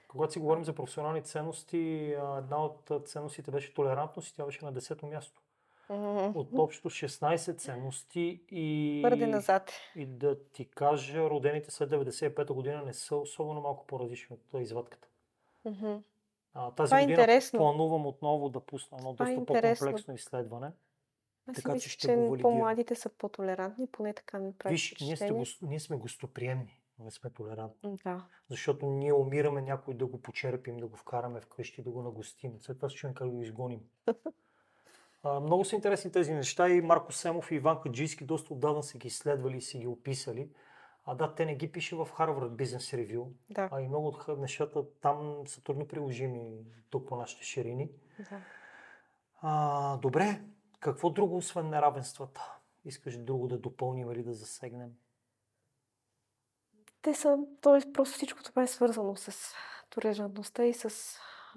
Когато си говорим за професионални ценности, една от ценностите беше толерантност и тя беше на 10-то място. От общо 16 ценности и... Твърде назад. И да ти кажа, родените след 95-та година не са особено малко по-различни от извадката. А, тази Това е година интересно. планувам отново да пусна едно Това е доста интересно. по-комплексно изследване. Аз Така че мисля, ще че го по-младите са по-толерантни, поне така ми прави Виж, ние, сте, ние сме гостоприемни, не сме толерантни. Да. Защото ние умираме някой да го почерпим, да го вкараме вкъщи, да го нагостим. След това ще чуем как го изгоним. [laughs] А, много са интересни тези неща и Марко Семов и Иван Каджийски доста отдавна са ги изследвали и са ги описали. А да, те не ги пише в Harvard Business Review, Да. а и много от нещата там са трудно приложими тук по нашите ширини. да. А, добре, какво друго освен неравенствата? Искаш друго да допълним или да засегнем? Те са, т.е. просто всичко това е свързано с толерантността и с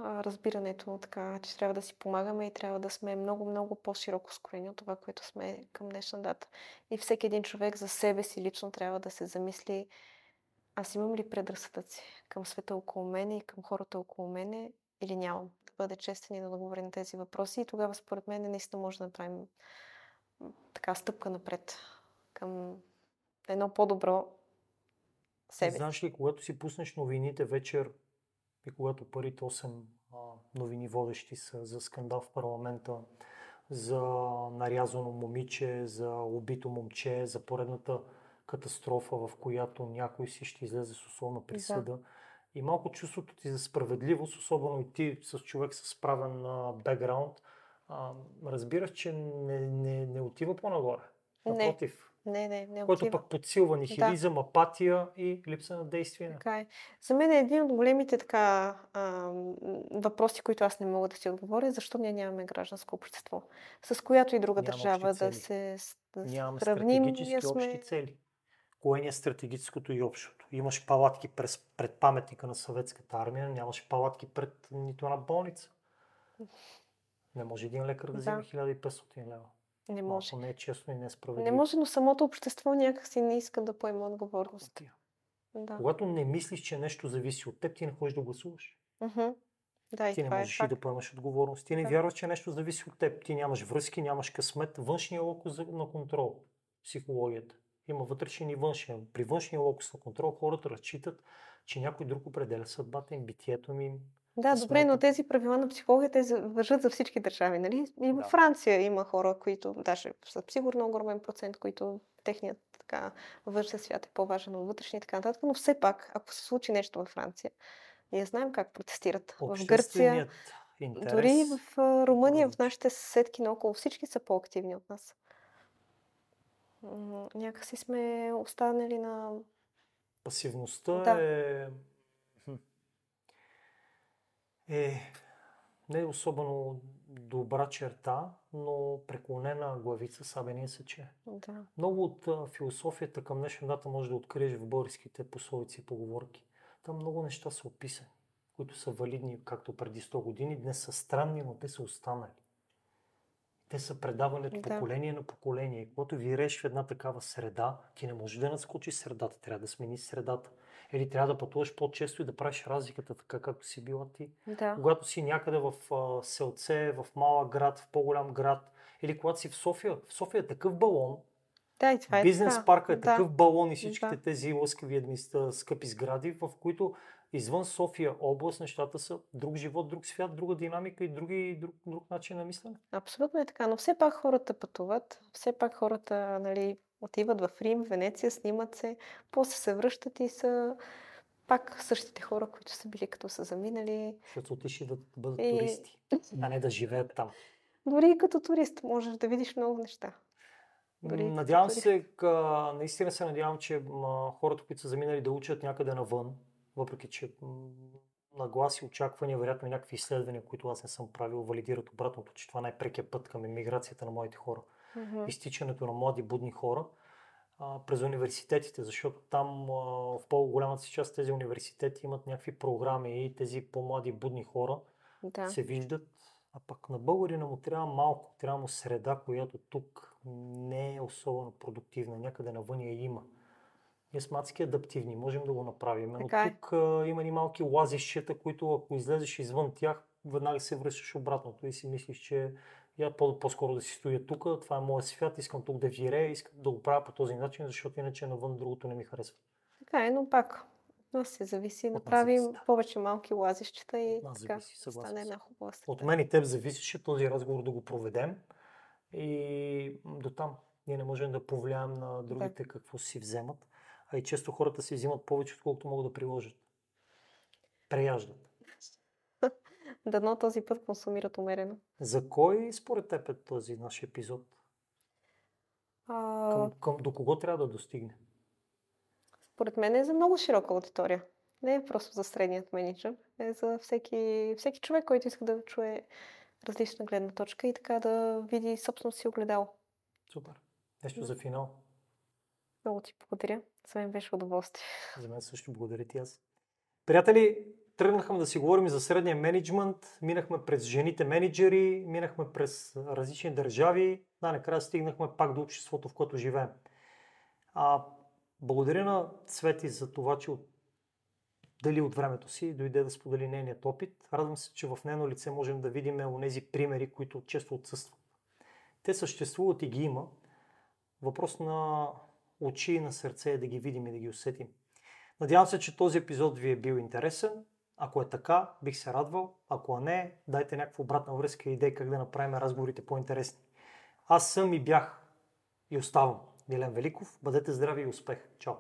разбирането, така, че трябва да си помагаме и трябва да сме много, много по-широко скроени от това, което сме към днешна дата. И всеки един човек за себе си лично трябва да се замисли аз имам ли предразсъдъци към света около мене и към хората около мене или нямам. Да бъде честен и да отговори на тези въпроси. И тогава, според мен, наистина може да направим така стъпка напред към едно по-добро себе. Знаеш ли, когато си пуснеш новините вечер и когато първите 8 а, новини водещи са за скандал в парламента, за нарязано момиче, за убито момче, за поредната катастрофа, в която някой си ще излезе с условна присъда. Да. И малко чувството ти за справедливост, особено и ти с човек с правен бекграунд, разбираш, че не, не, не отива по-нагоре. Напротив. Не, не, не Което пък подсилва нихилизъм, да. апатия и липса на действие. Така е. За мен е един от големите така, а, въпроси, които аз не мога да си отговоря, защо ние нямаме гражданско общество, с която и друга Няма държава да се да Нямаме сравним. стратегически сме... общи цели. Кое ни е стратегическото и общото? Имаш палатки през, пред паметника на съветската армия, нямаш палатки пред нито една болница. Не може един лекар да взима да. 1500 лева. Не може. Малко не е честно и не е справедливо. Не може, но самото общество някакси не иска да поема отговорност. Да. Когато не мислиш, че нещо зависи от теб, ти не ходиш да гласуваш. Uh-huh. Да, ти не е можеш е и да поемаш отговорност. Ти не да. вярваш, че нещо зависи от теб. Ти нямаш връзки, нямаш късмет. Външния локус на контрол. Психологията. Има вътрешен и външен. При външния локус на контрол хората разчитат, че някой друг определя съдбата им, битието им, да, добре, но тези правила на психологията въжат за всички държави, нали? И в да. Франция има хора, които, даже са сигурно огромен процент, които техният така, външен свят е по-важен от вътрешния и така нататък, но все пак, ако се случи нещо във Франция, ние знаем как протестират. В Гърция, интерес... дори в Румъния, в нашите съседки наоколо, всички са по-активни от нас. Някакси сме останали на... Пасивността да. е е не е особено добра черта, но преклонена главица сабения сече. Да. Много от философията към днешна дата може да откриеш в българските пословици и поговорки. Там много неща са описани, които са валидни както преди 100 години, днес са странни, но те са останали. Те са предавани от да. поколение на поколение. Когато виреш в една такава среда, ти не можеш да наскочиш средата, трябва да смени средата. Или трябва да пътуваш по-често и да правиш разликата така, както си била ти. Да. Когато си някъде в а, селце, в малък град, в по-голям град, или когато си в София. В София е такъв балон. Да, и това е Бизнес така. парка е да. такъв балон и всичките да. тези лъскави администра, скъпи сгради, в които извън София област нещата са друг живот, друг свят, друга динамика и други, друг, друг начин на мислене. Абсолютно е така, но все пак хората пътуват, все пак хората нали, отиват в Рим, Венеция, снимат се, после се връщат и са пак същите хора, които са били като са заминали. Защото отишли да бъдат и... туристи, а не да живеят там. Дори и като турист можеш да видиш много неща. Дори надявам се, къ... наистина се надявам, че хората, които са заминали да учат някъде навън, въпреки че нагласи, очаквания, вероятно и някакви изследвания, които аз не съм правил, валидират обратното, че това най-прекия път към емиграцията на моите хора mm-hmm. изтичането на млади будни хора а, през университетите, защото там а, в по-голямата си част тези университети имат някакви програми и тези по-млади будни хора да. се виждат. А пък на българина му трябва малко, трябва му среда, която тук не е особено продуктивна. Някъде навън я има. Ние сме адски адаптивни, можем да го направим. Но така е. тук а, има ни малки лазищета, които ако излезеш извън тях, веднага се връщаш обратното и си мислиш, че я по-скоро да си стоя тук, това е моят свят, искам тук да вирея, искам да го правя по този начин, защото иначе навън другото не ми харесва. Така е, но пак нас се зависи да правим зависи, да. повече малки лазищета и така зависи, стане една хубава От мен и теб зависеше този разговор да го проведем и до там. Ние не можем да повлияем на другите да. какво си вземат, а и често хората си взимат повече, отколкото могат да приложат. Преяждат. Дано този път консумират умерено. За кой според теб е този наш епизод? А... Към, към, до кого трябва да достигне? Според мен е за много широка аудитория. Не е просто за средният менеджер. Е за всеки, всеки човек, който иска да чуе различна гледна точка и така да види собствено си огледало. Супер. Нещо за финал. Много ти благодаря За мен беше удоволствие. За мен също благодаря ти аз. Приятели, тръгнахме да си говорим за средния менеджмент, минахме през жените менеджери, минахме през различни държави, най-накрая стигнахме пак до обществото, в което живеем. А, благодаря на Цвети за това, че от... дали от времето си дойде да сподели нейният опит. Радвам се, че в нейно лице можем да видим онези примери, които често отсъстват. Те съществуват и ги има. Въпрос на очи и на сърце е да ги видим и да ги усетим. Надявам се, че този епизод ви е бил интересен. Ако е така, бих се радвал. Ако не, дайте някаква обратна връзка и идея как да направим разговорите по-интересни. Аз съм и бях и оставам Милен Великов. Бъдете здрави и успех. Чао!